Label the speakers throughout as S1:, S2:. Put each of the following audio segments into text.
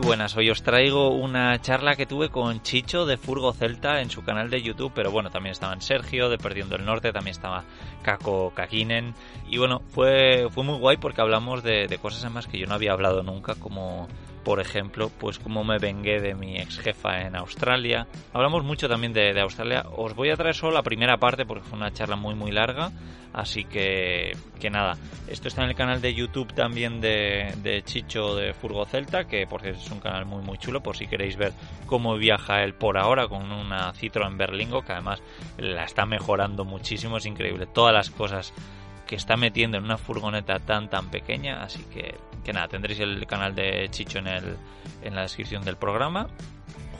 S1: buenas, hoy os traigo una charla que tuve con Chicho de Furgo Celta en su canal de YouTube, pero bueno, también estaban Sergio de Perdiendo el Norte, también estaba Kako Kakinen y bueno, fue, fue muy guay porque hablamos de, de cosas además que yo no había hablado nunca, como por ejemplo, pues cómo me vengué de mi ex jefa en Australia. Hablamos mucho también de, Australia. Os voy a traer solo la primera parte porque fue una charla muy muy larga. Así que, que nada, esto está en el canal de YouTube también de, Chicho de Furgo Celta, que porque es un canal muy muy chulo por si queréis ver cómo viaja él por ahora con una Citroën Berlingo, que además la está mejorando muchísimo, es increíble. Todas las cosas que está metiendo en una furgoneta tan tan pequeña, así que, que nada, tendréis el canal de Chicho en, el, en la descripción del programa.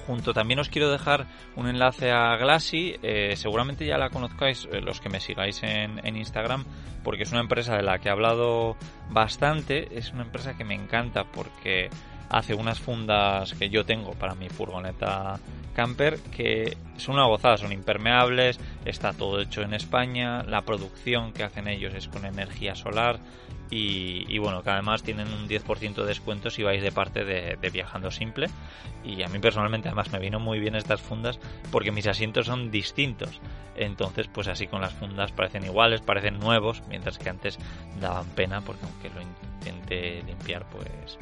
S1: Junto también os quiero dejar un enlace a Glassy, eh, seguramente ya la conozcáis eh, los que me sigáis en, en Instagram, porque es una empresa de la que he hablado bastante, es una empresa que me encanta porque hace unas fundas que yo tengo para mi furgoneta camper que son una gozada, son impermeables, está todo hecho en España, la producción que hacen ellos es con energía solar y, bueno, que además tienen un 10% de descuento si vais de parte de, Viajando Simple. Y a mí personalmente además me vino muy bien estas fundas porque mis asientos son distintos. Entonces pues así con las fundas parecen iguales, parecen nuevos mientras que antes daban pena porque aunque lo intenté limpiar pues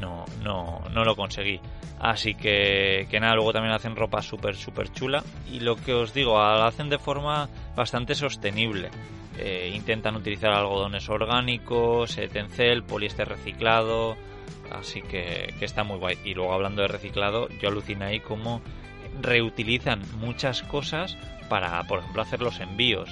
S1: no, no, no lo conseguí. Así que, que nada, luego también hacen ropa súper, súper chula. Y lo que os digo, lo hacen de forma bastante sostenible. Eh, intentan utilizar algodones orgánicos, etencel, poliéster reciclado. Así que, que está muy guay. Y luego hablando de reciclado, yo aluciné ahí cómo reutilizan muchas cosas para, por ejemplo, hacer los envíos.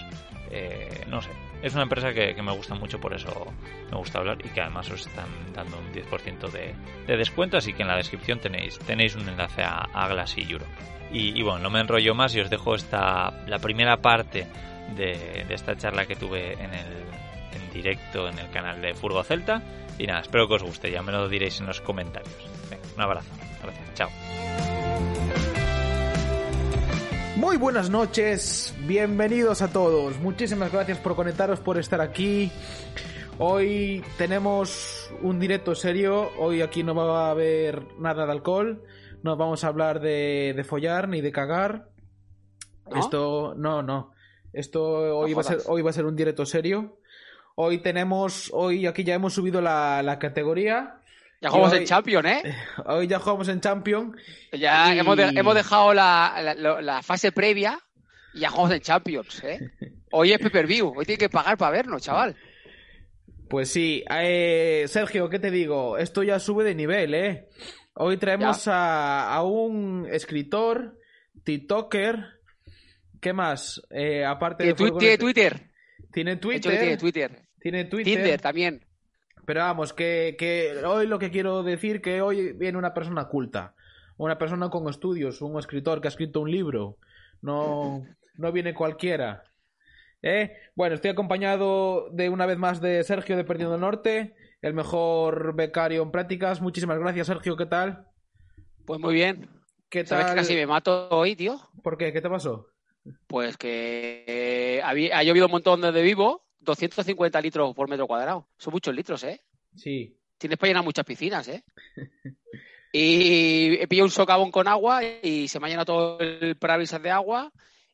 S1: Eh, no sé, es una empresa que, me gusta mucho, por eso me gusta hablar y que además os están dando un 10% de, descuento, así que en la descripción tenéis, tenéis un enlace a, a Glassy Europe. Y, bueno, no me enrollo más y os dejo esta, la primera parte de, esta charla que tuve en, el, directo en el canal de Furgo Celta. Y nada, espero que os guste, ya me lo diréis en los comentarios. un abrazo, gracias, chao.
S2: Muy buenas noches, bienvenidos a todos. Muchísimas gracias por conectaros, por estar aquí. Hoy tenemos un directo serio. Hoy aquí no va a haber nada de alcohol. No vamos a hablar de, follar ni de cagar. Esto, no, no. Esto hoy, va a ser, hoy va a ser un directo serio. Hoy tenemos, hoy aquí ya hemos subido la, la categoría.
S3: Ya jugamos en Champion, ¿eh?
S2: Hoy ya jugamos en Champion.
S3: Ya hemos, dejado la, fase previa y ya jugamos en Champions, ¿eh? Hoy es pay view hoy tiene que pagar para vernos, chaval.
S2: Pues sí, eh, Sergio, ¿qué te digo? Esto ya sube de nivel, ¿eh? Hoy traemos a, un escritor, TikToker, ¿qué más? Eh, aparte
S3: de... Tiene Twitter.
S2: Tiene Twitter.
S3: Tiene Twitter.
S2: Tiene Twitter.
S3: Tinder también.
S2: Pero vamos, que, que hoy lo que quiero decir que hoy viene una persona culta, una persona con estudios, un escritor que ha escrito un libro. No, no viene cualquiera. ¿Eh? Bueno, estoy acompañado de una vez más de Sergio de Perdiendo Norte, el mejor becario en prácticas. Muchísimas gracias, Sergio. ¿Qué tal?
S3: Pues muy bien.
S2: ¿Qué tal?
S3: ¿Sabes que casi me mato hoy, tío?
S2: ¿Por qué? ¿Qué te pasó?
S3: Pues que eh, ha llovido un montón desde vivo 250 litros por metro cuadrado. Son muchos litros, ¿eh?
S2: Sí.
S3: Tienes para llenar muchas piscinas, ¿eh? y he pillado un socavón con agua y se me ha llenado todo el parabrisas de agua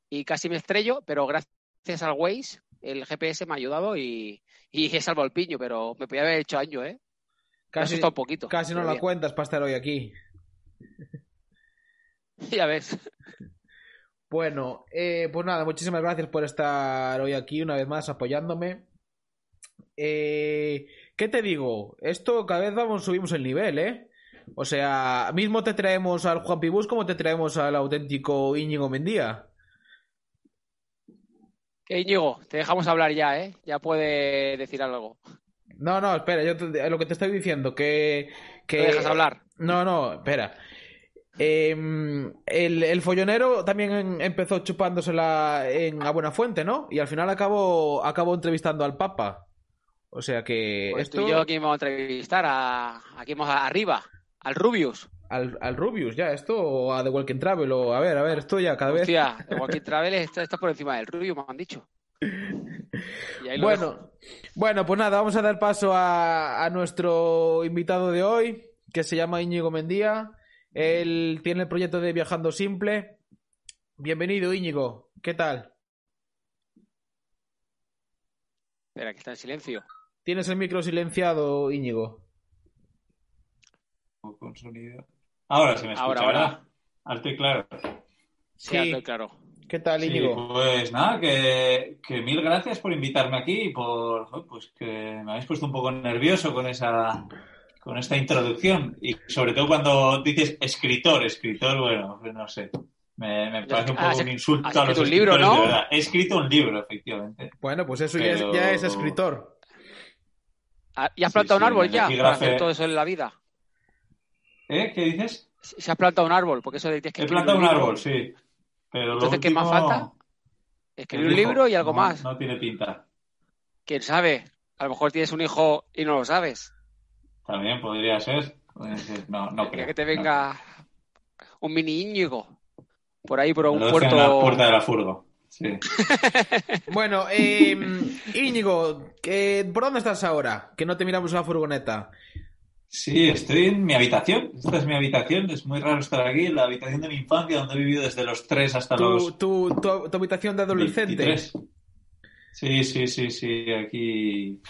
S3: y casi me estrello, pero gracias al Waze, el GPS me ha ayudado y, he salvado el piño, pero me podía haber hecho año, ¿eh?
S2: Casi,
S3: un poquito.
S2: Casi no la cuentas para estar hoy aquí.
S3: ya ves.
S2: Bueno, eh, pues nada, muchísimas gracias por estar hoy aquí una vez más apoyándome. Eh, ¿Qué te digo? Esto cada vez vamos, subimos el nivel, ¿eh? O sea, mismo te traemos al Juan Pibus como te traemos al auténtico Íñigo Mendía.
S3: Que Íñigo, te dejamos hablar ya, ¿eh? Ya puede decir algo.
S2: No, no, espera, yo lo que te estoy diciendo, que... que...
S3: ¿Te dejas hablar?
S2: No, no, espera. Em, el, follonero también empezó chupándosela en a buena fuente, ¿no? Y al final acabó, acabó entrevistando al Papa. O sea que.
S3: Pues esto... tú y yo aquí vamos a entrevistar a. Aquí vamos arriba, al Rubius.
S2: Al, al, Rubius, ya, esto, o a The Walking Travel, o a ver, a ver, esto ya cada vez.
S3: Hostia, The Walking Travel está, está, por encima del Rubius, me han dicho.
S2: bueno, bueno, pues nada, vamos a dar paso a, a nuestro invitado de hoy que se llama Íñigo Mendía. Él tiene el proyecto de Viajando Simple. Bienvenido, Íñigo. ¿Qué tal?
S3: Espera, que está en silencio.
S2: Tienes el micro silenciado, Íñigo.
S1: Con sonido. Ahora se me escucha,
S3: Ahora, ahora.
S1: ¿verdad? Ahora estoy claro.
S3: Sí, ando claro.
S2: ¿Qué tal,
S1: Sí,
S2: Íñigo?
S1: pues nada, que, que mil gracias por invitarme aquí y por pues que me habéis puesto un poco nervioso con esa con esta introducción y sobre todo cuando dices escritor, escritor, bueno, pues no sé, me, me parece un
S3: Ah,
S1: poco
S3: has-
S1: un insulto
S3: has
S1: a los
S3: un libro,
S1: escritores,
S3: ¿no?
S1: de verdad. He escrito un libro, efectivamente.
S2: Bueno, pues eso ya, es,
S1: Pero-
S2: ya es escritor.
S3: Ah, ¿Y has plantado
S1: sí,
S3: un árbol ya para hacer todo eso en la vida?
S1: ¿Eh? ¿Qué dices?
S3: Si has plantado un árbol, porque eso de tienes que
S1: He plantado un árbol, sí. Pero
S3: Entonces, ¿qué más falta? Escribir un libro y algo
S1: no-
S3: más.
S1: No tiene pinta.
S3: ¿Quién sabe? A lo mejor tienes un hijo y no lo sabes.
S1: También podría ser. No, no creo.
S3: que te
S1: no.
S3: venga un mini Íñigo por ahí por un
S1: Lo dejo en la
S3: puerto.
S1: puerta de la furgo. Sí.
S2: Bueno, eh, Íñigo, ¿qué- ¿por dónde estás ahora? Que no te miramos la furgoneta.
S1: Sí, estoy en mi habitación. Esta es mi habitación. Es muy raro estar aquí. En la habitación de mi infancia, donde he vivido desde los 3 hasta
S2: Tu,
S1: los
S2: tu, tu- tu habitación de adolescente.
S1: 23. Sí, sí, sí, sí. Aquí.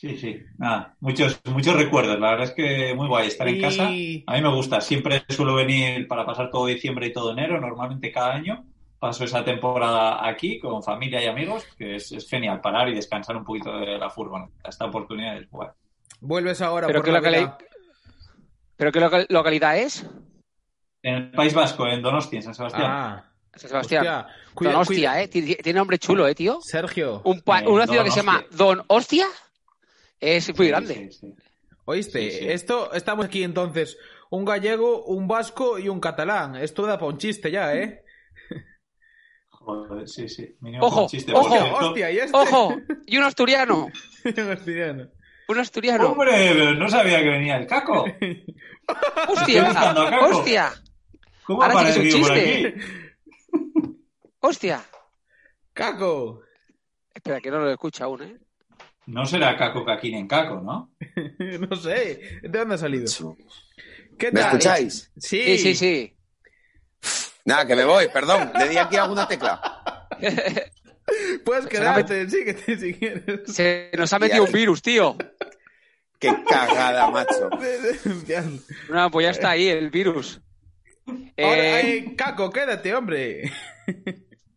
S1: Sí, sí. Nada, muchos, muchos recuerdos. La verdad es que muy guay estar en
S2: Y-
S1: casa. A mí me gusta. Siempre suelo venir para pasar todo diciembre y todo enero, normalmente cada año. Paso esa temporada aquí con familia y amigos, que es, es genial parar y descansar un poquito de la furgoneta. Esta oportunidad es guay.
S2: Vuelves ahora
S3: Pero
S2: por
S3: qué,
S2: Navidad.
S3: locali- ¿Pero qué loca- localidad es?
S1: En el País Vasco, en Donostia, en San Sebastián.
S2: Ah,
S3: San Sebastián.
S2: hostia. Cuida-
S3: Don
S2: cuida-
S3: Hostia, ¿eh? Tiene nombre chulo, ¿eh, tío?
S2: Sergio,
S3: Un
S1: Eh,
S3: una ciudad
S1: Don
S3: que se llama. Don Hostia es muy
S1: Sí,
S3: grande.
S1: sí, sí.
S2: ¿oíste?
S1: Sí, sí.
S2: Esto, estamos aquí entonces. Un gallego, un vasco y un catalán. Esto da para un chiste ya, ¿eh?
S1: Joder, sí, sí. Mínimo
S3: Ojo,
S1: un chiste.
S3: ojo.
S2: Hostia, y este.
S3: ¡Ojo! Y un asturiano.
S2: Asturiano.
S3: Un asturiano.
S1: Hombre, pero no sabía que venía el caco.
S3: ¡Hostia!
S1: buscando a Caco.
S3: ¡Hostia!
S1: ¿Cómo ha
S3: Ahora tienes un
S1: aparecido por
S3: chiste.
S1: aquí?
S3: ¡Hostia!
S2: Caco.
S3: Espera, que no lo escucha aún, ¿eh?
S1: No será Caco Caquín en Caco, ¿no?
S2: No sé. ¿De dónde ha salido? ¿Qué
S4: ¿Me escucháis?
S2: Sí,
S3: Sí, sí, sí.
S4: Nada, que me voy, perdón. Le di aquí alguna tecla.
S2: Puedes quedarte, sí, que te, si quieres.
S3: Se nos ha metido un virus, tío.
S4: Qué cagada, macho.
S3: No, pues ya está ahí el virus.
S2: Ahora,
S3: Eh,
S2: eh, Caco, quédate, hombre.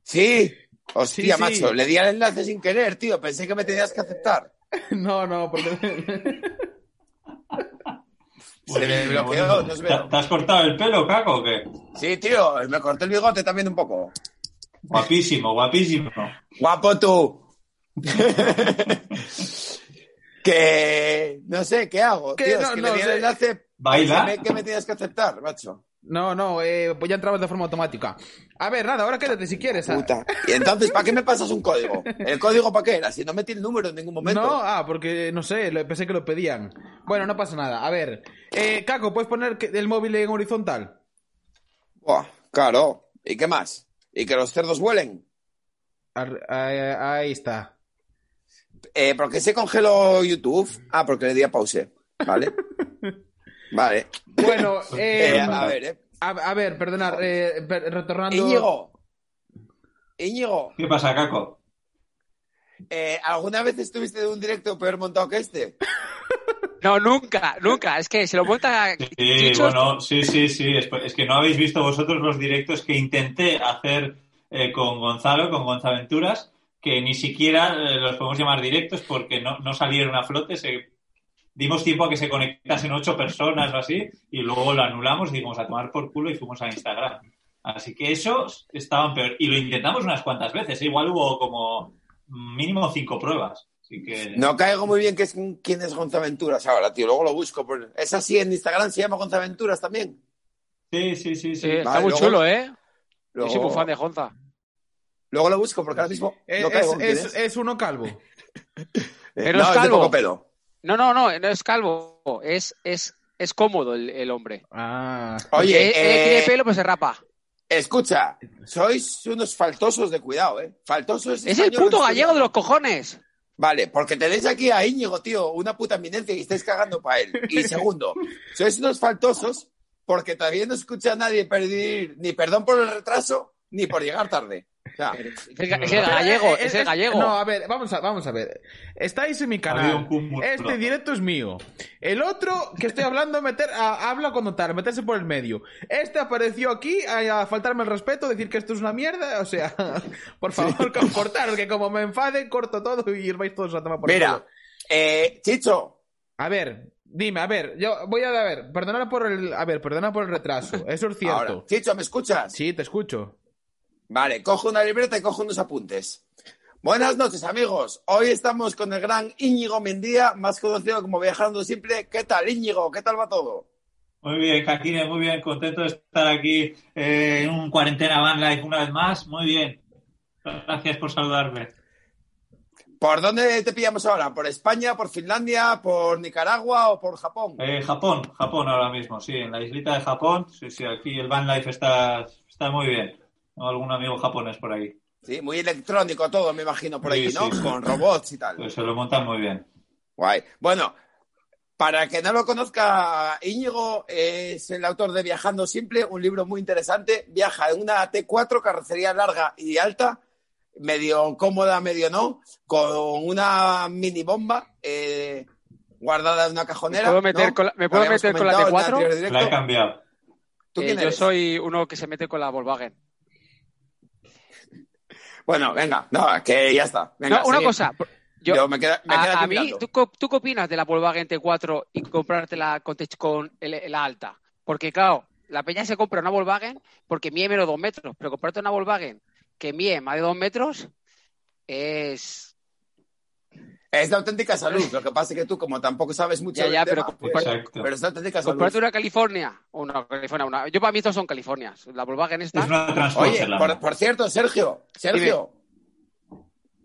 S4: Sí. Hostia,
S2: Sí, sí.
S4: macho. Le di al enlace sin querer, tío. Pensé que me tenías que aceptar.
S2: No, no, porque...
S4: Se me bloqueó, no
S1: ¿Te, has cortado el pelo, Caco, o qué?
S4: Sí, tío. Me corté el bigote también un poco.
S1: Guapísimo, guapísimo.
S4: Guapo tú. que no sé qué hago,
S2: Que
S4: tío.
S2: no,
S4: es que
S2: no
S4: le di al
S2: sé.
S4: enlace.
S1: Baila.
S4: pensé que me tenías que aceptar, macho.
S2: No, no, eh, pues ya entrabas de forma automática. A ver, nada, ahora quédate si quieres. ah.
S4: Puta. Y entonces, ¿para qué me pasas un código? ¿El código para qué era? Si no metí el número en ningún momento.
S2: No, ah, porque no sé, pensé que lo pedían. Bueno, no pasa nada. A ver, eh, Caco, ¿puedes poner que- el móvil en horizontal?
S4: Buah, claro. ¿Y qué más? ¿Y que los cerdos huelen?
S2: Ar- ahí está.
S4: Eh, ¿Por qué se congeló YouTube? Ah, porque le di a pause. Vale. Vale.
S2: Bueno, eh,
S4: Eh, a ver, eh.
S2: a, a ver, perdonad, eh, per- retornando.
S4: Íñigo. Íñigo,
S1: ¿Qué pasa, Caco?
S4: eh, ¿alguna vez estuviste de un directo peor montado que este?
S3: no, nunca, nunca. Es que se lo monta
S1: Sí,
S3: Chichos.
S1: bueno, sí, sí, sí. Es, es que no habéis visto vosotros los directos que intenté hacer eh, con Gonzalo, con Gonzaventuras, que ni siquiera los podemos llamar directos porque no, no salieron a flote. Se, dimos tiempo a que se conectasen ocho personas o así y luego lo anulamos y dimos a tomar por culo y fuimos a Instagram. Así que esos estaban peor. Y lo intentamos unas cuantas veces. ¿eh? Igual hubo como mínimo cinco pruebas. Así que...
S4: No caigo muy bien que es, quién es Gonzaventuras ahora, tío. Luego lo busco. Por... ¿Es así en Instagram? ¿Se llama Gonzaventuras también?
S1: Sí, sí, sí, sí.
S3: Sí, está
S4: Vale,
S3: muy
S4: luego-
S3: chulo, ¿eh? Yo
S4: Luego,
S3: soy muy fan de Gonza.
S4: luego lo busco porque ahora mismo
S2: Eh,
S4: no
S2: es,
S4: caigo. en quién
S2: es- es uno calvo.
S4: Eh,
S3: pero
S4: no,
S3: es
S4: es de
S3: calvo.
S4: poco pelo.
S3: No, no, no, no es calvo. Es, es, es cómodo el, el hombre.
S2: Ah.
S4: Oye, eh,
S3: tiene pelo, pues se rapa.
S4: escucha, sois unos faltosos de cuidado, ¿eh? Faltosos
S3: Es el puto
S4: de
S3: gallego de los cojones.
S4: Vale, porque tenéis aquí a Íñigo, tío, una puta eminencia y estáis cagando para él. Y segundo, sois unos faltosos porque todavía no escucha a nadie pedir ni perdón por el retraso ni por llegar tarde. O sea,
S3: Es el, gallego, es el gallego.
S2: No, a ver, vamos a, vamos a ver. Estáis en mi canal. Este directo es mío. El otro que estoy hablando, meter, a- habla cuando tal, meterse por el medio. Este apareció aquí a, a faltarme el respeto, decir que esto es una mierda. O sea, por favor, cortaros, que como me enfade, corto todo y vais todos a tomar por el
S4: mira, eh, Chicho,
S2: A ver, dime, a ver, yo voy a, a ver, perdona por el, a ver, perdona por el retraso. Eso es cierto.
S4: ahora, Chicho, ¿me escuchas?
S2: Sí, te escucho.
S4: Vale, cojo una libreta y cojo unos apuntes. Buenas noches, amigos. Hoy estamos con el gran Íñigo Mendía, más conocido como Viajando Simple. ¿Qué tal, Íñigo? ¿Qué tal va todo?
S5: Muy bien, Kakine, muy bien. Contento de estar aquí eh, en un cuarentena van life una vez más. Muy bien. Gracias por saludarme.
S4: ¿Por dónde te pillamos ahora? ¿Por España, por Finlandia, por Nicaragua o por Japón?
S5: Eh, Japón, Japón ahora mismo, sí, en la islita de Japón. Sí, sí, aquí el van life está, está muy bien. Tengo algún amigo japonés por ahí.
S4: Sí, muy electrónico todo, me imagino, por
S5: Sí,
S4: aquí, ¿no?
S5: sí, sí.
S4: Con robots y tal.
S5: Pues se lo montan muy bien.
S4: Guay. Bueno, para que no lo conozca, Íñigo es el autor de Viajando Simple, un libro muy interesante. Viaja en una T4, carrocería larga y alta, medio cómoda, medio no, con una mini bomba eh, guardada en una cajonera.
S3: ¿Me puedo meter
S4: ¿no?
S3: con la- me puedo meter con la
S4: comentado en el
S3: T4?
S4: anterior
S5: La he cambiado.
S4: ¿Tú
S3: Eh,
S4: quién
S3: yo
S4: eres?
S3: soy uno que se mete con la Volkswagen.
S4: Bueno, venga, no, que ya está. Venga,
S3: No, una cosa. Yo,
S4: Yo me queda, me queda
S3: a, a mí. ¿tú, qué opinas de la Volkswagen T4 y comprártela con, con el- la alta? Porque, claro, la peña se compra una Volkswagen porque mide menos dos metros, pero comprarte una Volkswagen que mide más de dos metros es...
S4: Es de auténtica salud. Lo que pasa es que tú, como tampoco sabes mucho
S3: Ya,
S4: del
S3: ya,
S4: tema,
S3: pero-
S4: pues, es de auténtica salud.
S3: Comprarte una California una California, una... Yo para mí estos son Californias. La Volkswagen
S5: Es
S3: está...
S5: una.
S4: Oye, por, cierto, Sergio, Sergio,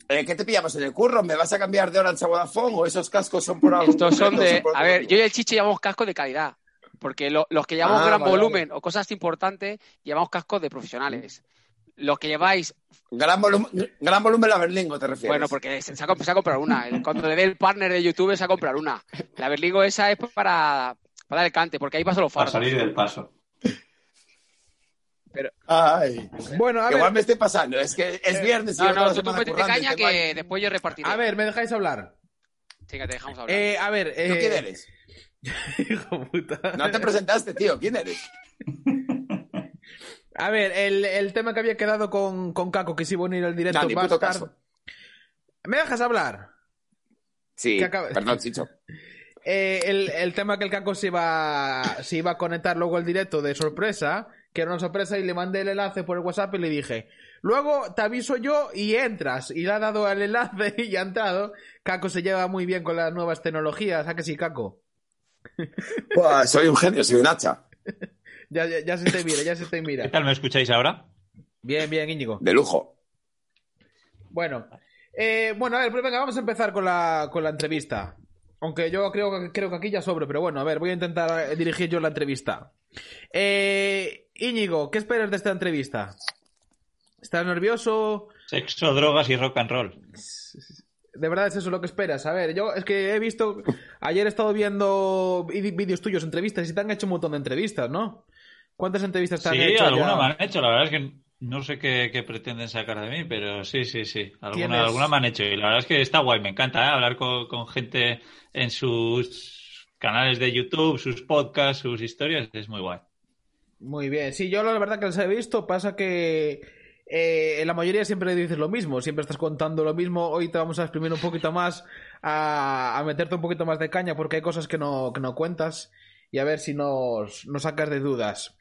S4: eh, ¿qué te pillamos en el curro? ¿Me vas a cambiar de Orange a Vodafone o esos cascos son por algo?
S3: Estos son de... A ver, yo y el Chiche llevamos cascos de calidad. Porque lo- los que llevamos
S4: Ah,
S3: gran
S4: vale,
S3: volumen o cosas importantes, llevamos cascos de profesionales. Los que lleváis
S4: Gran, volumen, gran volumen la Berlingo, ¿te refieres?
S3: Bueno, porque se, se ha, comp- se ha comprado una. Cuando le dé el partner de YouTube, se ha comprado una. La Berlingo esa es para, para dar el cante, porque ahí pasan los
S5: Para
S3: faros.
S5: salir del paso.
S4: Ay,
S2: Bueno, a
S4: igual
S2: ver,
S4: me estoy pasando. Es que es viernes y
S3: No, no, tú, tú métete caña que
S4: ahí-
S3: después yo repartiré.
S2: a ver, ¿me dejáis hablar?
S3: Venga, te dejamos hablar.
S2: Eh, a ver,
S4: ¿Tú
S2: eh,
S4: quién eres?
S2: hijo puta.
S4: No te presentaste, tío. ¿Quién eres?
S2: A ver, el, el tema que había quedado con, con Caco, que si iba a unir el directo
S4: No,
S2: estar-
S4: caso.
S2: ¿Me dejas hablar?
S4: Sí, perdón, Chicho.
S2: Eh, el, el tema que el Caco se iba, se iba a conectar luego al directo de sorpresa, que era una sorpresa, y le mandé el enlace por el WhatsApp y le dije, luego te aviso yo y entras. Y le ha dado el enlace y ha entrado. Caco se lleva muy bien con las nuevas tecnologías, ¿a que sí, Caco?
S4: Buah, soy un genio, soy un hacha.
S2: Ya, ya, ya se te mira, ya se te
S1: ¿Qué
S2: mira.
S1: tal me escucháis ahora?
S2: Bien, bien, Íñigo.
S4: De lujo.
S2: Bueno, eh, bueno, a ver, pues venga, vamos a empezar con la, con la entrevista. Aunque yo creo, que- creo que aquí ya sobre, pero bueno, a ver, voy a intentar eh, dirigir yo la entrevista. Eh, Íñigo, ¿qué esperas de esta entrevista? ¿Estás nervioso?
S1: Sexo, drogas y rock and roll.
S2: ¿De verdad es eso lo que esperas? A ver, yo es que he visto, ayer he estado viendo vi- vídeos tuyos, entrevistas, y te han hecho un montón de entrevistas, ¿no? ¿Cuántas entrevistas te han
S1: Sí,
S2: hecho?
S1: alguna
S2: ya?
S1: me han hecho. La verdad es que no sé qué, qué pretenden sacar de mí, pero sí, sí, sí.
S2: ¿Tienes-
S1: Alguna, alguna me han hecho. Y la verdad es que está guay. Me encanta ¿eh? hablar con, con gente en sus canales de YouTube, sus podcasts, sus historias. Es muy guay.
S2: Muy bien, sí, yo la verdad que los he visto, pasa que eh, en la mayoría siempre dices lo mismo, siempre estás contando lo mismo, hoy te vamos a exprimir un poquito más, a, a meterte un poquito más de caña porque hay cosas que no, que no cuentas y a ver si nos, nos sacas de dudas.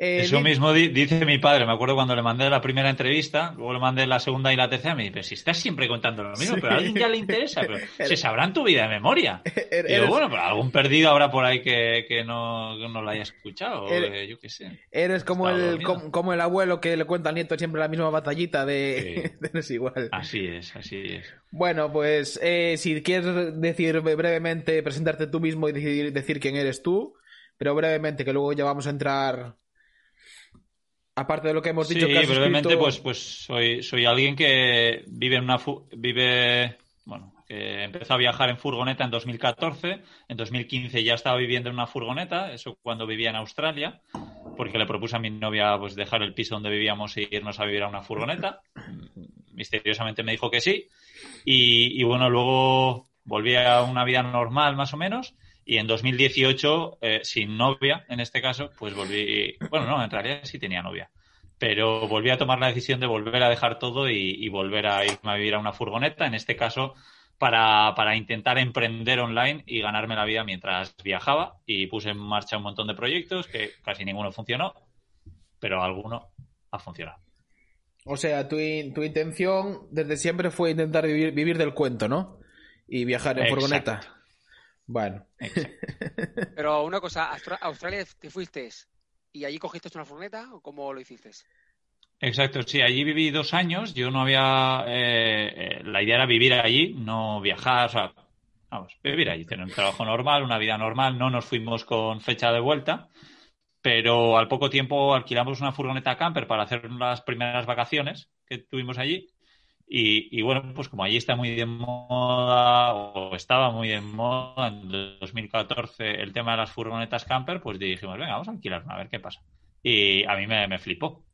S2: Eh,
S1: Eso mismo di- dice mi padre. Me acuerdo cuando le mandé la primera entrevista, luego le mandé la segunda y la tercera. Me dice, pero si estás siempre contando lo mismo,
S2: Sí.
S1: pero a alguien ya le interesa. Pero se sabrán tu vida de memoria. Y bueno, pero algún perdido habrá por ahí que, que no, no lo haya escuchado. o
S2: Eres-
S1: que yo qué sé.
S2: eres como, el, como, como el abuelo que le cuenta al nieto siempre la misma batallita de...
S1: Sí.
S2: de eres igual.
S1: Así es, así es.
S2: Bueno, pues eh, si quieres decir brevemente, presentarte tú mismo y decir quién eres tú, pero brevemente, que luego ya vamos a entrar. Aparte de lo que hemos dicho
S1: sí,
S2: que has
S1: brevemente,
S2: escrito-
S1: pues, pues soy, soy alguien que vive en una fu- vive, bueno, que empezó a viajar en furgoneta en 2014. En 2015 ya estaba viviendo en una furgoneta, eso cuando vivía en Australia, porque le propuse a mi novia pues dejar el piso donde vivíamos e irnos a vivir a una furgoneta. Misteriosamente me dijo que sí. Y, y bueno, luego volví a una vida normal más o menos y en 2018, eh, sin novia, en este caso, pues volví. Bueno, no, en realidad sí tenía novia. Pero volví a tomar la decisión de volver a dejar todo y, volver a irme a vivir a una furgoneta, en este caso, para, para, intentar emprender online y ganarme la vida mientras viajaba. Y puse en marcha un montón de proyectos que casi ninguno funcionó, pero alguno ha funcionado.
S2: O sea, tu, tu intención desde siempre fue intentar vivir, vivir del cuento, ¿no? Y viajar en furgoneta. Bueno.
S3: Pero una cosa, ¿Australia te fuiste y allí cogiste una furgoneta o cómo lo hiciste?
S1: Exacto, sí, allí viví dos años, yo no había, eh, eh, la idea era vivir allí, no viajar, o sea, vamos, vivir allí, tener un trabajo normal, una vida normal, no nos fuimos con fecha de vuelta, pero al poco tiempo alquilamos una furgoneta camper para hacer las primeras vacaciones que tuvimos allí y, bueno, pues como allí está muy de moda, o estaba muy de moda en 2014 el tema de las furgonetas camper, pues dijimos, venga, vamos a alquilar a ver qué pasa. Y a mí me, flipó.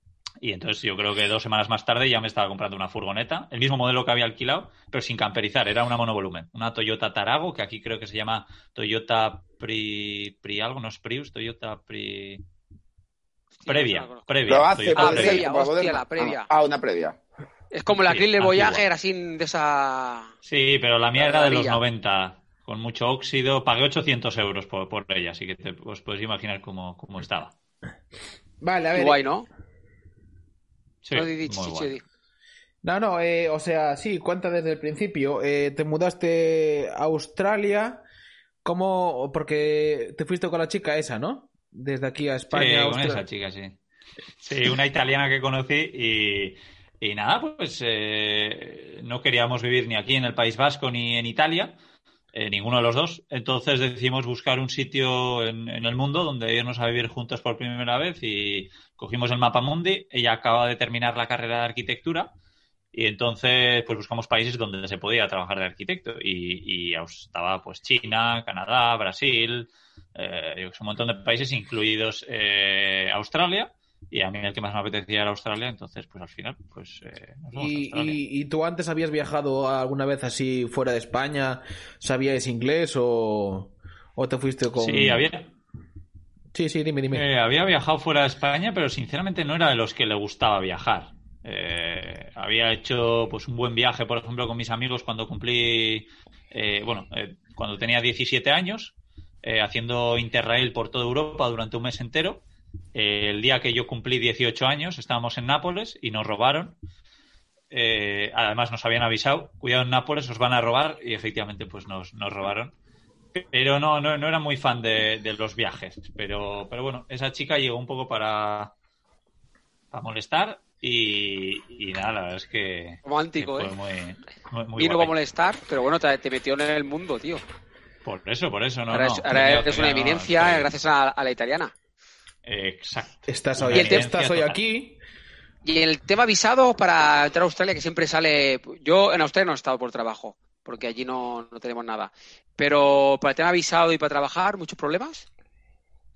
S1: Y entonces yo creo que dos semanas más tarde ya me estaba comprando una furgoneta, el mismo modelo que había alquilado, pero sin camperizar, era una monovolumen, una Toyota Tarago, que aquí creo que se llama Toyota Pri, Pri algo, no es Prius, Toyota Pri... Previa, previa.
S4: ah, previa, hostia, la previa. Ah, una previa.
S3: Es como la grill de Voyager, así de esa.
S1: Sí, pero la mía era de los 90, con mucho óxido. Pagué 800 euros por, por ella, así que te, os podéis imaginar cómo, cómo estaba.
S2: Vale, a ver.
S3: Guay, ¿no?
S1: Sí, muy guay.
S2: No, no, eh, o sea, sí, cuenta desde el principio. Eh, te mudaste a Australia. ¿Cómo? Porque te fuiste con la chica esa, ¿no? Desde aquí a España.
S1: Sí, con esa chica, sí. Sí, una italiana que conocí y y nada, pues eh, no queríamos vivir ni aquí en el País Vasco ni en Italia, eh, ninguno de los dos. Entonces decidimos buscar un sitio en, el mundo donde irnos a vivir juntos por primera vez y cogimos el mapa mundi. Ella acaba de terminar la carrera de arquitectura y entonces pues buscamos países donde se podía trabajar de arquitecto y, y estaba pues China, Canadá, Brasil, eh, un montón de países incluidos Australia y a mí el que más me apetecía era Australia, entonces pues al final pues eh,
S2: ¿Y, ¿Y, tú antes habías viajado alguna vez así fuera de España? ¿Sabías inglés o, o te fuiste con...?
S1: Sí, había...
S2: Sí, sí, dime, dime.
S1: Eh, había viajado fuera de España, pero sinceramente no era de los que le gustaba viajar. Eh, había hecho pues un buen viaje, por ejemplo, con mis amigos cuando cumplí, bueno, cuando tenía 17 años, haciendo Interrail por toda Europa durante un mes entero el día que yo cumplí 18 años, estábamos en Nápoles y nos robaron. Eh, además nos habían avisado, cuidado en Nápoles, os van a robar y efectivamente pues nos, nos robaron. Pero no, no, no era muy fan de, los viajes. Pero, pero bueno, esa chica llegó un poco para, para molestar y, nada, la verdad es que...
S3: Romántico, ¿eh? Muy, Vino a molestar, pero bueno, te, metió en el mundo, tío.
S1: Por eso, por eso, no.
S3: Ahora, es, una eminencia gracias a la italiana.
S1: Exacto.
S2: Estás hoy, estás hoy aquí.
S3: Y el tema visado para entrar a Australia, que siempre sale. Yo en Australia no he estado por trabajo, porque allí no, tenemos nada. Pero para el tema visado y para trabajar, ¿muchos problemas?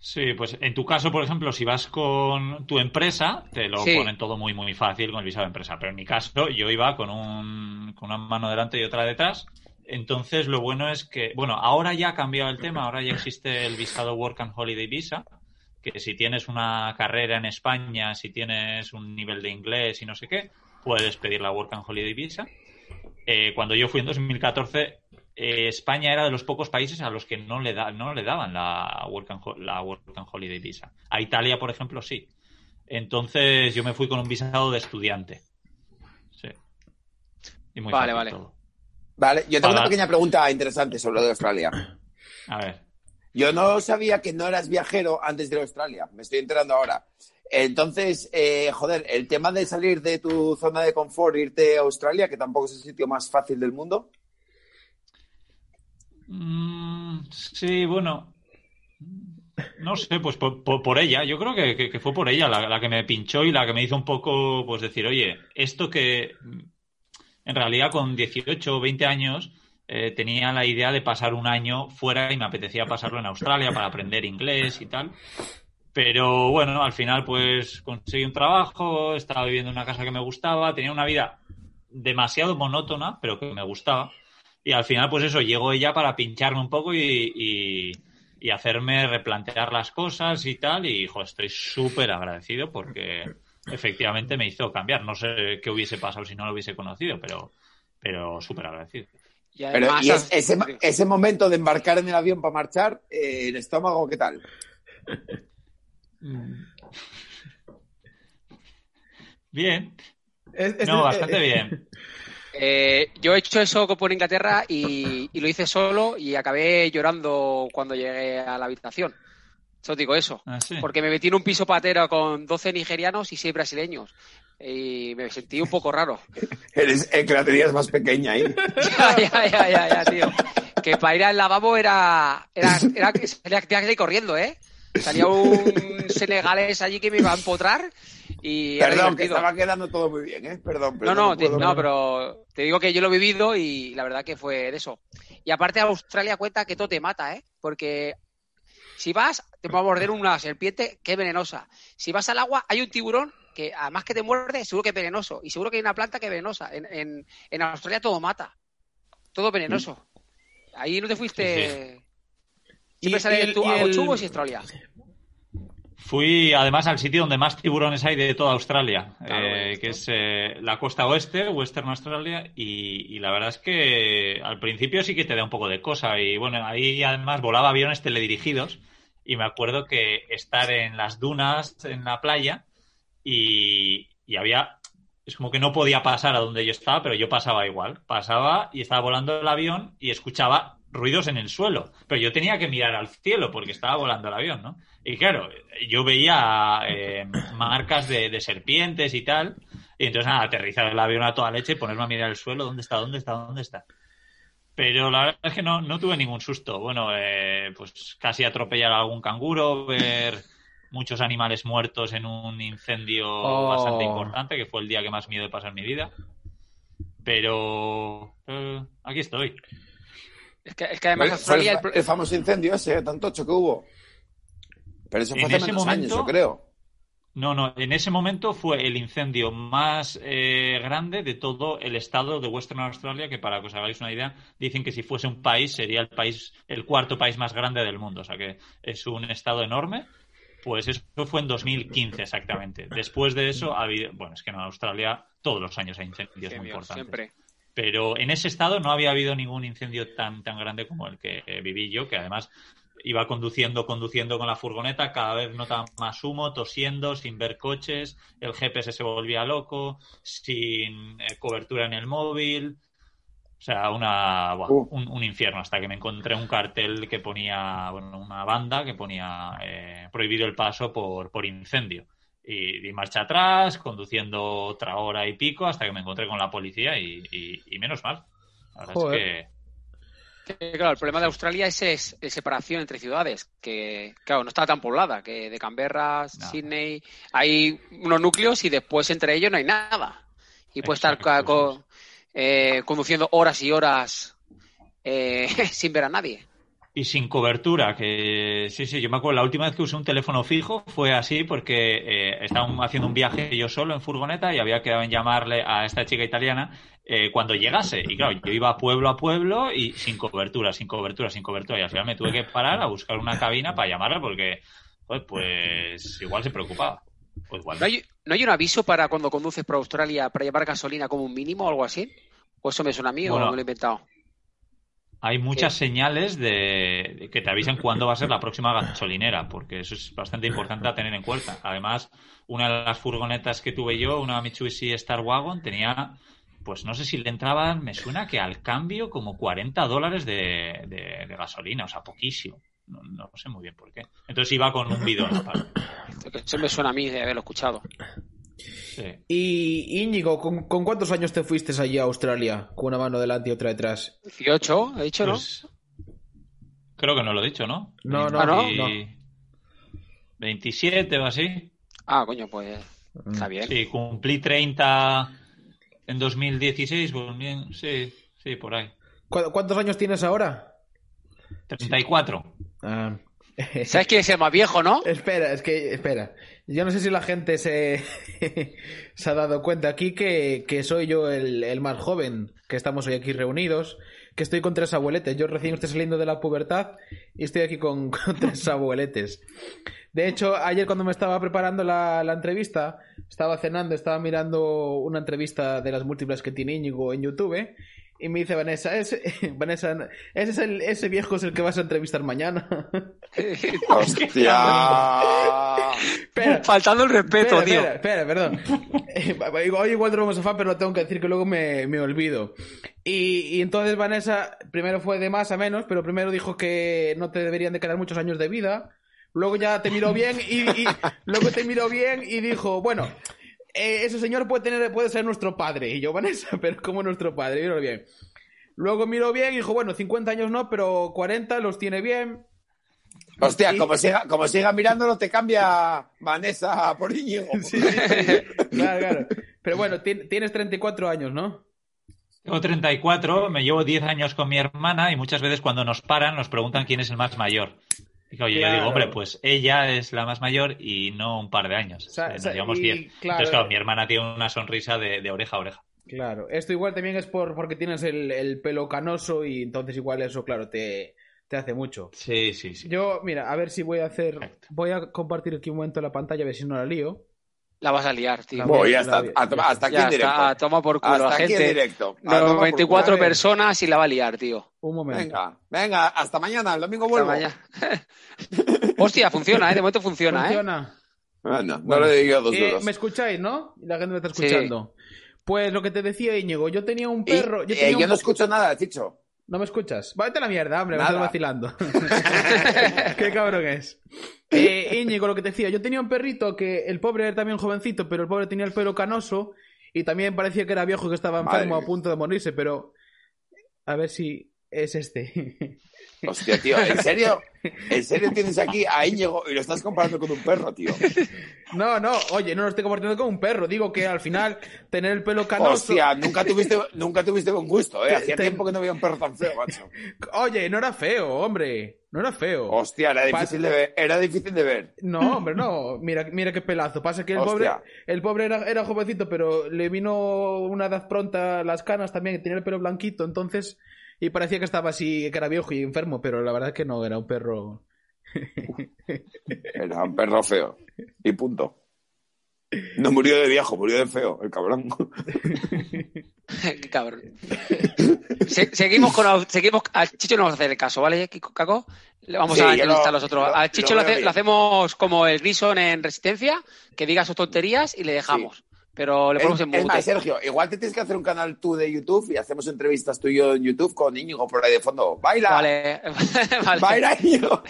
S1: Sí, pues en tu caso, por ejemplo, si vas con tu empresa, te lo ponen todo muy, muy fácil con el visado de empresa. Pero en mi caso, yo iba con, un, con una mano delante y otra detrás. Entonces, lo bueno es que, bueno, ahora ya ha cambiado el tema, ahora ya existe el visado Work and Holiday Visa, que si tienes una carrera en España, si tienes un nivel de inglés y no sé qué, puedes pedir la Work and Holiday Visa. Eh, cuando yo fui en 2014, eh, España era de los pocos países a los que no le, da, no le daban la Work, and, la Work and Holiday Visa. A Italia, por ejemplo, sí. Entonces yo me fui con un visado de estudiante. Sí.
S3: vale, vale.
S4: Vale, yo tengo una pequeña pregunta interesante sobre lo de Australia.
S1: A ver.
S4: Yo no sabía que no eras viajero antes de Australia, me estoy enterando ahora. Entonces, eh, joder, el tema de salir de tu zona de confort, irte a Australia, que tampoco es el sitio más fácil del mundo.
S1: Mm, sí, bueno, no sé, pues por, ella, yo creo que, fue por ella la, que me pinchó y la que me hizo un poco, pues decir, oye, esto que en realidad con 18 o 20 años eh, tenía la idea de pasar un año fuera y me apetecía pasarlo en Australia para aprender inglés y tal. Pero bueno, al final pues conseguí un trabajo, estaba viviendo en una casa que me gustaba, tenía una vida demasiado monótona, pero que me gustaba. Y al final pues eso, llegó ella para pincharme un poco y, y, hacerme replantear las cosas y tal. Y hijo, estoy súper agradecido porque efectivamente me hizo cambiar. No sé qué hubiese pasado si no lo hubiese conocido, pero, pero súper agradecido.
S4: Y Pero ese, ese, momento de embarcar en el avión para marchar, eh, ¿el estómago qué tal?
S1: Bien. no, bastante eh, bien.
S3: Eh, yo he hecho eso por Inglaterra y, lo hice solo y acabé llorando cuando llegué a la habitación. Solo digo eso. Ah, Porque me metí en un piso patero con 12 nigerianos y 6 brasileños. Y me sentí un poco raro.
S4: Eres, que la tenías más pequeña ahí.
S3: ya, ya, ya, ya, ya, tío. Que para ir al lavabo era. Era, era, era, que ir corriendo, ¿eh? Salía un senegalés allí que me iba a empotrar y
S4: Perdón, que estaba quedando todo muy bien, ¿eh? Perdón.
S3: no, no, no, pero te digo que yo lo he vivido y la verdad que fue de eso. Y aparte Australia cuenta que todo te mata, ¿eh? Porque si vas, te va a morder una serpiente que es venenosa. Si vas al agua, hay un tiburón que además que te muerde, seguro que es venenoso. Y seguro que hay una planta que es venenosa. En, en, Australia todo mata. Todo venenoso. Ahí no te fuiste... Siempre sale tú a chubos y Australia.
S1: Fui además al sitio donde más tiburones hay de toda Australia, eh, que es eh, la costa oeste, Western Australia, y, la verdad es que al principio sí que te da un poco de cosa, y bueno, ahí además volaba aviones teledirigidos, y me acuerdo que estar en las dunas, en la playa, y, había, es como que no podía pasar a donde yo estaba, pero yo pasaba igual, pasaba y estaba volando el avión y escuchaba ruidos en el suelo, pero yo tenía que mirar al cielo porque estaba volando el avión, ¿no? Y claro, yo veía eh, marcas de, serpientes y tal, y entonces nada, aterrizar el avión a toda leche y ponerme a mirar el suelo, ¿dónde está? ¿Dónde está? ¿Dónde está? Pero la verdad es que no, no tuve ningún susto. Bueno, eh, pues casi atropellar a algún canguro, ver muchos animales muertos en un incendio oh. bastante importante, que fue el día que más miedo he pasado en mi vida. Pero eh, aquí estoy.
S3: Es que, es que además
S4: el, famoso incendio ese, tanto choque hubo. Pero eso fue hace menos años, yo creo.
S1: No, no, en ese momento fue el incendio más eh, grande de todo el estado de Western Australia, que para que os hagáis una idea, dicen que si fuese un país sería el país, el cuarto país más grande del mundo. O sea que es un estado enorme. Pues eso fue en 2015 exactamente. Después de eso ha habido, bueno, es que en Australia todos los años hay incendios muy importantes. Siempre. Pero en ese estado no había habido ningún incendio tan, tan grande como el que viví yo, que además iba conduciendo, conduciendo con la furgoneta, cada vez notaba más humo, tosiendo, sin ver coches, el GPS se volvía loco, sin eh, cobertura en el móvil. O sea, una, uh. un, infierno, hasta que me encontré un cartel que ponía, bueno, una banda que ponía eh, prohibido el paso por, por incendio. Y di marcha atrás, conduciendo otra hora y pico, hasta que me encontré con la policía y, y, menos mal. La verdad es que
S3: Claro, el problema de Australia es, es, separación entre ciudades, que claro, no está tan poblada, que de Canberra, Sydney, hay unos núcleos y después entre ellos no hay nada. Y puede estar eh, conduciendo horas y horas eh, sin ver a nadie.
S1: Y sin cobertura, que sí, sí, yo me acuerdo, la última vez que usé un teléfono fijo fue así porque eh, estaba haciendo un viaje yo solo en furgoneta y había quedado en llamarle a esta chica italiana eh, cuando llegase. Y claro, yo iba pueblo a pueblo y sin cobertura, sin cobertura, sin cobertura. Y al final me tuve que parar a buscar una cabina para llamarla porque, pues, pues igual se preocupaba. Pues
S3: ¿No, hay, ¿No hay un aviso para cuando conduces por Australia para llevar gasolina como un mínimo o algo así? ¿O eso me suena a mí o no me lo he inventado?
S1: Hay muchas señales de, que te avisan cuándo va a ser la próxima gasolinera, porque eso es bastante importante a tener en cuenta. Además, una de las furgonetas que tuve yo, una Mitsubishi Star Wagon, tenía, pues no sé si le entraban, me suena que al cambio como 40 dólares de, gasolina, o sea, poquísimo. No, sé muy bien por qué. Entonces iba con un bidón.
S3: Eso me suena a mí de haberlo escuchado.
S2: Y Íñigo, ¿con, cuántos años te fuiste allí a Australia? Con una mano delante y otra detrás.
S3: 18, he dicho, ¿no? Pues,
S1: creo que no lo he dicho, ¿no?
S2: No, no, no.
S1: 27 o así.
S3: Ah, coño, pues está bien.
S1: Sí, cumplí 30 en 2016, pues bien, sí, sí, por ahí.
S2: ¿Cu- ¿Cuántos años tienes ahora?
S1: 34.
S2: Ah,
S3: ¿Sabes quién es el más viejo, no?
S2: Espera, es que, espera. Yo no sé si la gente se, se ha dado cuenta aquí que, que soy yo el, el más joven, que estamos hoy aquí reunidos, que estoy con tres abueletes. Yo recién estoy saliendo de la pubertad y estoy aquí con, con tres abueletes. De hecho, ayer cuando me estaba preparando la, la entrevista, estaba cenando, estaba mirando una entrevista de las múltiples que tiene Íñigo en YouTube. Y me dice Vanessa, ese, Vanessa, ese, es el, ese viejo es el que vas a entrevistar mañana.
S4: ¡Hostia!
S2: Espera,
S3: Faltando el respeto,
S2: espera,
S3: tío.
S2: Espera, espera, perdón. Eh, Hoy igual tenemos a fan, pero lo tengo que decir que luego me, me olvido. Y, y entonces Vanessa, primero fue de más a menos, pero primero dijo que no te deberían de quedar muchos años de vida. Luego ya te miró bien y, y luego te miró bien y dijo, bueno, eh, ese señor puede tener, puede ser nuestro padre. Y yo, Vanessa, pero como nuestro padre, míralo bien. Luego miró bien y dijo, bueno, 50 años no, pero 40 los tiene bien.
S4: Hostia, como siga, como siga mirándolo, te cambia Vanessa por Íñigo.
S2: Sí, sí, sí. Claro, claro. Pero bueno, ti- tienes 34 años, ¿no?
S1: Tengo 34, me llevo 10 años con mi hermana y muchas veces cuando nos paran nos preguntan quién es el más mayor. Claro, yo digo, hombre, pues ella es la más mayor y no un par de años.
S2: O sea,
S1: Eh, nos
S2: o sea,
S1: llevamos
S2: y
S1: 10.
S2: claro,
S1: Entonces, claro,
S2: eh.
S1: mi hermana tiene una sonrisa de, de oreja a oreja.
S2: Claro, esto igual también es por porque tienes el, el pelo canoso y entonces igual eso, claro, te, te hace mucho.
S1: Sí, sí, sí.
S2: Yo, mira, a ver si voy a hacer,
S1: Perfecto.
S2: voy a compartir aquí un momento la pantalla a ver si no la lío.
S3: La vas a liar, tío.
S4: Voy, ya
S2: La
S4: está.
S2: vi-
S4: A toma- hasta aquí
S3: ya
S4: en directo.
S3: está, toma por culo.
S4: Hasta
S3: la
S4: aquí en
S3: gente.
S4: directo. A tomar por
S3: 94
S2: culo.
S3: personas y la va a liar, tío.
S2: Un momento.
S4: Venga, venga, hasta mañana. El domingo
S3: Hasta
S4: vuelvo.
S3: mañana. Hostia, funciona, ¿eh? De momento funciona, ¿eh?
S2: ¿Funciona?
S4: Bueno, no
S2: Bueno,
S4: le digo dos
S2: Eh. ¿Me escucháis, no? La gente me está
S3: Sí.
S2: escuchando. Pues lo que te decía Íñigo, yo tenía un perro. Yo,
S4: eh,
S2: tenía
S4: yo
S2: un-
S4: no escucho nada, Chicho.
S2: ¿No me escuchas? Váyate a la mierda, hombre, me estás vacilando. Qué cabrón es. Eh, Íñigo, lo que te decía, yo tenía un perrito que el pobre era también jovencito, pero el pobre tenía el pelo canoso y también parecía que era viejo y que estaba
S4: Madre
S2: enfermo a punto de morirse, pero a ver si es este.
S4: Hostia, tío, ¿en serio? ¿En serio tienes aquí a Íñigo y lo estás comparando con un perro, tío?
S2: No, no, oye, no lo estoy compartiendo con un perro, digo que al final tener el pelo canoso...
S4: Hostia, nunca tuviste, nunca tuviste buen gusto, ¿eh? Hacía tiempo que no veía un perro tan feo, macho.
S2: Oye, no era feo, hombre, no era feo.
S4: Hostia, era difícil de ver. Era difícil de ver.
S2: No, hombre, no. Mira, mira qué pelazo. Pasa que el pobre, el pobre era, era jovencito, pero le vino una edad pronta las canas también, tenía el pelo blanquito, entonces, y parecía que estaba así, que era viejo y enfermo, pero la verdad es que no, era un perro.
S4: Era un perro feo. Y punto. No murió de viejo, murió de feo, el cabrón.
S3: Qué cabrón. Se- seguimos con. Seguimos, al Chicho no vamos a hacer el caso, ¿vale, Kiko- Caco? Le vamos
S4: Sí,
S3: a entrevistar a los otros. Al Chicho
S4: lo
S3: lo,
S4: veo
S3: hace-
S4: bien.
S3: lo hacemos como el Grison en Resistencia, que diga sus tonterías y le dejamos. Pero le ponemos
S4: Es,
S3: en
S4: es
S3: mute.
S4: más, Sergio, igual te tienes que hacer un canal tú de YouTube y hacemos entrevistas tú y yo en YouTube con Íñigo por ahí de fondo. ¡Baila!
S3: Vale. vale.
S4: ¡Baila, Íñigo!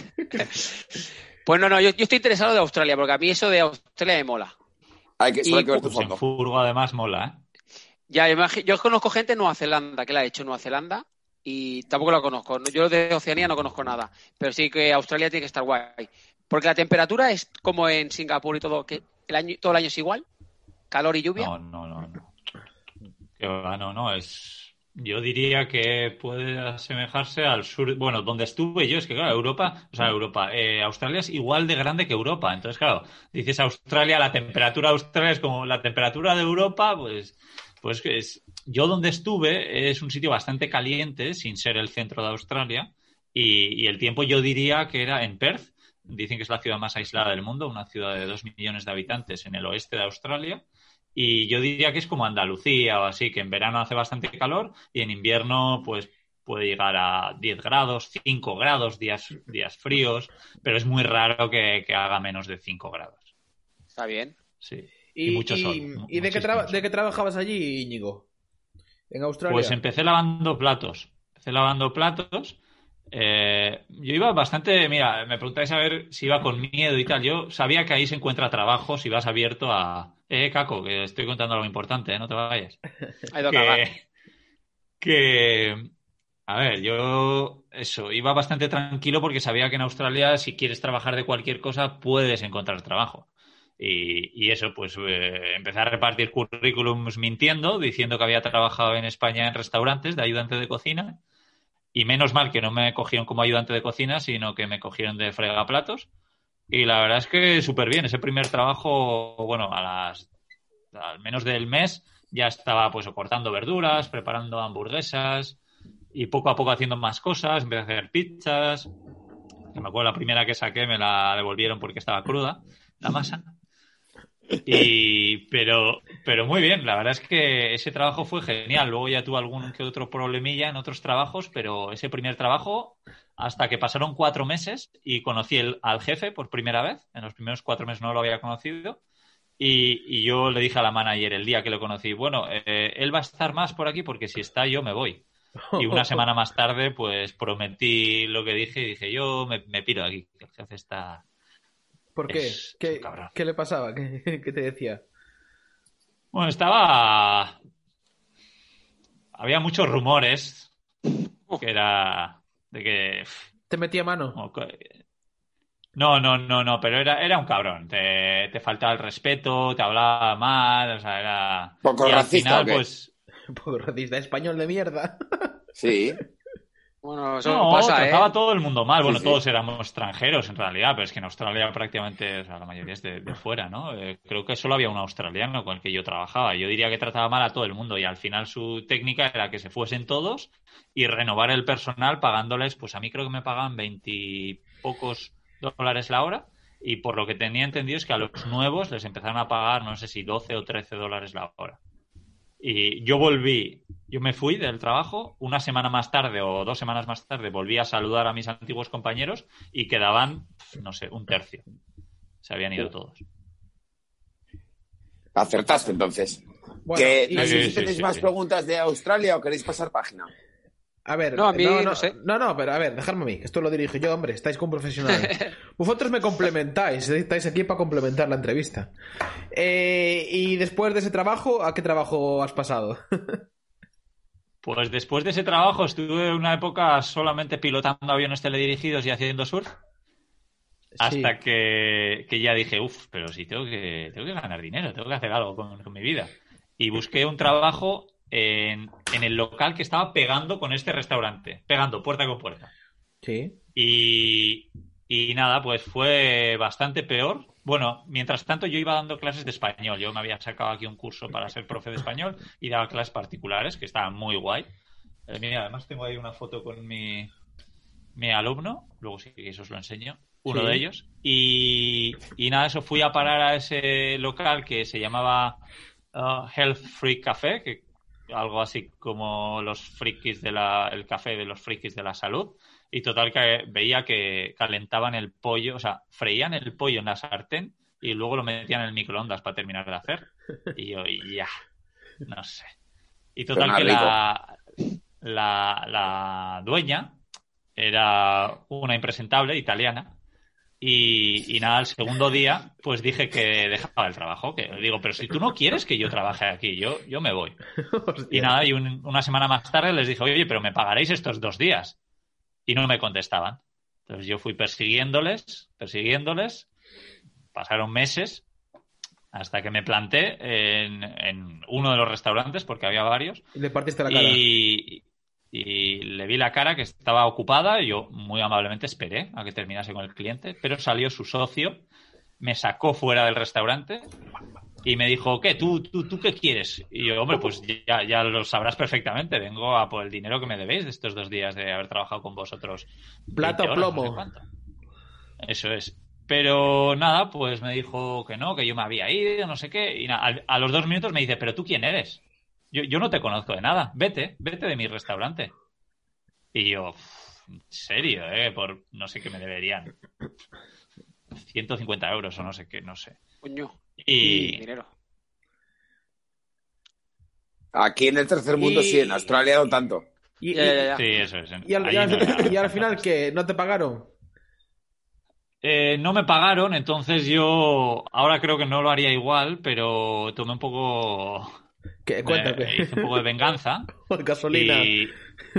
S3: Pues no, no, yo, yo estoy interesado de Australia, porque a mí eso de Australia me mola.
S4: Hay que, solo hay que ver tu
S1: Pues en
S4: fondo.
S1: furgo además mola, ¿eh?
S3: Ya, yo conozco gente en Nueva Zelanda, que la ha hecho en Nueva Zelanda, y tampoco la conozco. Yo de Oceanía no conozco nada, pero sí que Australia tiene que estar guay. Porque la temperatura es como en Singapur y todo, que el año, todo el año es igual, calor y lluvia.
S1: No, no, no. no. No, no, es... Yo diría que puede asemejarse al sur... Bueno, donde estuve yo, es que claro, Europa, o sea, Europa, eh, Australia es igual de grande que Europa. Entonces, claro, dices Australia, la temperatura de Australia es como la temperatura de Europa, pues... Pues es... Yo donde estuve es un sitio bastante caliente, sin ser el centro de Australia, y el tiempo yo diría que era en Perth, dicen que es la ciudad más aislada del mundo, una ciudad de dos millones de habitantes en el oeste de Australia, y yo diría que es como Andalucía o así, que en verano hace bastante calor y en invierno pues puede llegar a 10 grados, 5 grados, días, días fríos, pero es muy raro que, que haga menos de 5 grados.
S3: Está bien.
S1: Sí.
S2: ¿Y,
S1: Y mucho sol,
S2: y-
S1: mu-
S2: ¿y de, qué de qué trabajabas allí, Íñigo? En Australia.
S1: Pues empecé lavando platos. Empecé lavando platos. Eh, yo iba bastante, mira, me preguntáis a ver si iba con miedo y tal. Yo sabía que ahí se encuentra trabajo si vas abierto a... Eh, Caco, que estoy contando algo importante, ¿eh? no te vayas. Que, que, a ver, yo eso, iba bastante tranquilo porque sabía que en Australia si quieres trabajar de cualquier cosa puedes encontrar trabajo. Y, y eso, pues eh, empecé a repartir currículums mintiendo, diciendo que había trabajado en España en restaurantes de ayudante de cocina Y menos mal que no me cogieron como ayudante de cocina, sino que me cogieron de fregaplatos. Y la verdad es que súper bien. Ese primer trabajo, bueno, a las al menos del mes ya estaba pues cortando verduras, preparando hamburguesas y poco a poco haciendo más cosas, empecé a hacer pizzas. Me acuerdo la primera que saqué me la devolvieron porque estaba cruda, la masa. Y, pero, pero muy bien, la verdad es que ese trabajo fue genial. Luego ya tuve algún que otro problemilla en otros trabajos, pero ese primer trabajo, hasta que pasaron cuatro meses y conocí el, al jefe por primera vez. En los primeros cuatro meses no lo había conocido. Y, y yo le dije a la manager el día que lo conocí, bueno, eh, él va a estar más por aquí porque si está yo me voy. Y una semana más tarde, pues prometí lo que dije y dije, yo me, me piro de aquí, que el jefe está,
S2: ¿Por qué?
S1: Es-
S2: ¿Qué,
S1: es
S2: qué le pasaba? ¿Qué, qué te decía?
S1: Bueno, estaba. Había muchos rumores que era. De que.
S2: ¿Te metía mano?
S1: No, no, no, no, pero era, era un cabrón. Te, te faltaba el respeto, te hablaba mal, o sea, era.
S4: Poco
S1: y al
S4: racista,
S1: final,
S4: ¿o qué?
S1: pues.
S2: Poco racista, español de mierda.
S4: Sí.
S3: Bueno, eso
S1: No,
S3: pasa,
S1: trataba
S3: ¿eh?
S1: a todo el mundo mal.
S4: Sí,
S1: Bueno,
S4: sí.
S1: todos éramos extranjeros en realidad, pero es que en Australia prácticamente, o sea, la mayoría es de, de fuera, ¿no? Eh, creo que solo había un australiano con el que yo trabajaba. Yo diría que trataba mal a todo el mundo y al final su técnica era que se fuesen todos y renovar el personal pagándoles, pues a mí creo que me pagaban veintipocos dólares la hora y por lo que tenía entendido es que a los nuevos les empezaron a pagar, no sé si 12 o 13 dólares la hora. Y yo volví, yo me fui del trabajo, una semana más tarde o dos semanas más tarde volví a saludar a mis antiguos compañeros y quedaban, no sé, un tercio. Se habían ido todos.
S4: Acertaste entonces.
S2: Bueno, y-
S4: no sé si
S1: sí,
S4: tenéis
S1: sí,
S4: más
S1: sí.
S4: preguntas de Australia o queréis pasar página.
S2: A ver,
S3: No, a mí
S2: no,
S3: no sé.
S2: no, no, pero a ver, dejadme a mí, que esto lo dirijo yo, hombre, estáis con profesionales. Vosotros me complementáis, estáis aquí para complementar la entrevista. Eh, y después de ese trabajo, ¿a qué trabajo has pasado?
S1: Pues después de ese trabajo estuve una época solamente pilotando aviones teledirigidos y haciendo surf. Hasta
S2: Sí.
S1: que, que ya dije, uff, pero sí, tengo que, tengo que ganar dinero, tengo que hacer algo con, con mi vida. Y busqué un trabajo en, en el local que estaba pegando con este restaurante, pegando puerta con puerta.
S2: Sí.
S1: Y, y nada, pues fue bastante peor. Bueno, mientras tanto yo iba dando clases de español. Yo me había sacado aquí un curso para ser profe de español y daba clases particulares, que estaban muy guay. Eh, mira, además tengo ahí una foto con mi, mi alumno, luego que eso os lo enseño, uno
S2: Sí.
S1: de ellos. Y, y nada, eso fui a parar a ese local que se llamaba uh, Health Freak Café, que algo así como los frikis de la, el café de los frikis de la salud. Y total que veía que calentaban el pollo, o sea, freían el pollo en la sartén y luego lo metían en el microondas para terminar de hacer. Y yo, ya, no sé. Y total que la, la, la dueña era una impresentable italiana. Y, y nada, el segundo día, pues dije que dejaba el trabajo. Que digo, pero si tú no quieres que yo trabaje aquí, yo, yo me voy. Y nada, y un- una semana más tarde les dije, oye, pero me pagaréis estos dos días. Y no me contestaban. Entonces yo fui persiguiéndoles, persiguiéndoles. Pasaron meses hasta que me planté en, en uno de los restaurantes, porque había varios,
S2: Y le partiste la cara.
S1: y, y le vi la cara que estaba ocupada. Y yo muy amablemente esperé a que terminase con el cliente, pero salió su socio, me sacó fuera del restaurante y me dijo, ¿qué? ¿Tú, tú, tú qué quieres? Y yo, hombre, pues ya, ya lo sabrás perfectamente. Vengo a por el dinero que me debéis de estos dos días de haber trabajado con vosotros.
S2: Plata
S1: 20
S2: o
S1: no
S2: plomo.
S1: sé. Eso es. Pero nada, pues me dijo que no, que yo me había ido, no sé qué. Y na- al- a, los dos minutos me dice, ¿pero tú quién eres? Yo, yo no te conozco de nada. Vete, vete de mi restaurante. Y yo, "Uf, en serio, ¿eh? Por no sé qué me deberían. 150 euros o no sé qué, no sé.
S3: Coño,
S1: Y,
S3: dinero.
S4: Aquí en el tercer mundo
S2: Y-
S4: sí, en Australia no tanto.
S2: Y,
S3: Ya,
S2: y-
S3: ya, ya.
S1: sí, eso es.
S2: y al,
S1: Ahí
S2: y al-
S1: no
S2: y al final, ¿qué? ¿No te pagaron?
S1: Eh, no me pagaron, entonces yo ahora creo que no lo haría igual, pero tomé un poco,
S2: ¿Qué?
S1: me-
S2: Cuéntame.
S1: hice un poco de venganza
S2: Por gasolina.
S1: y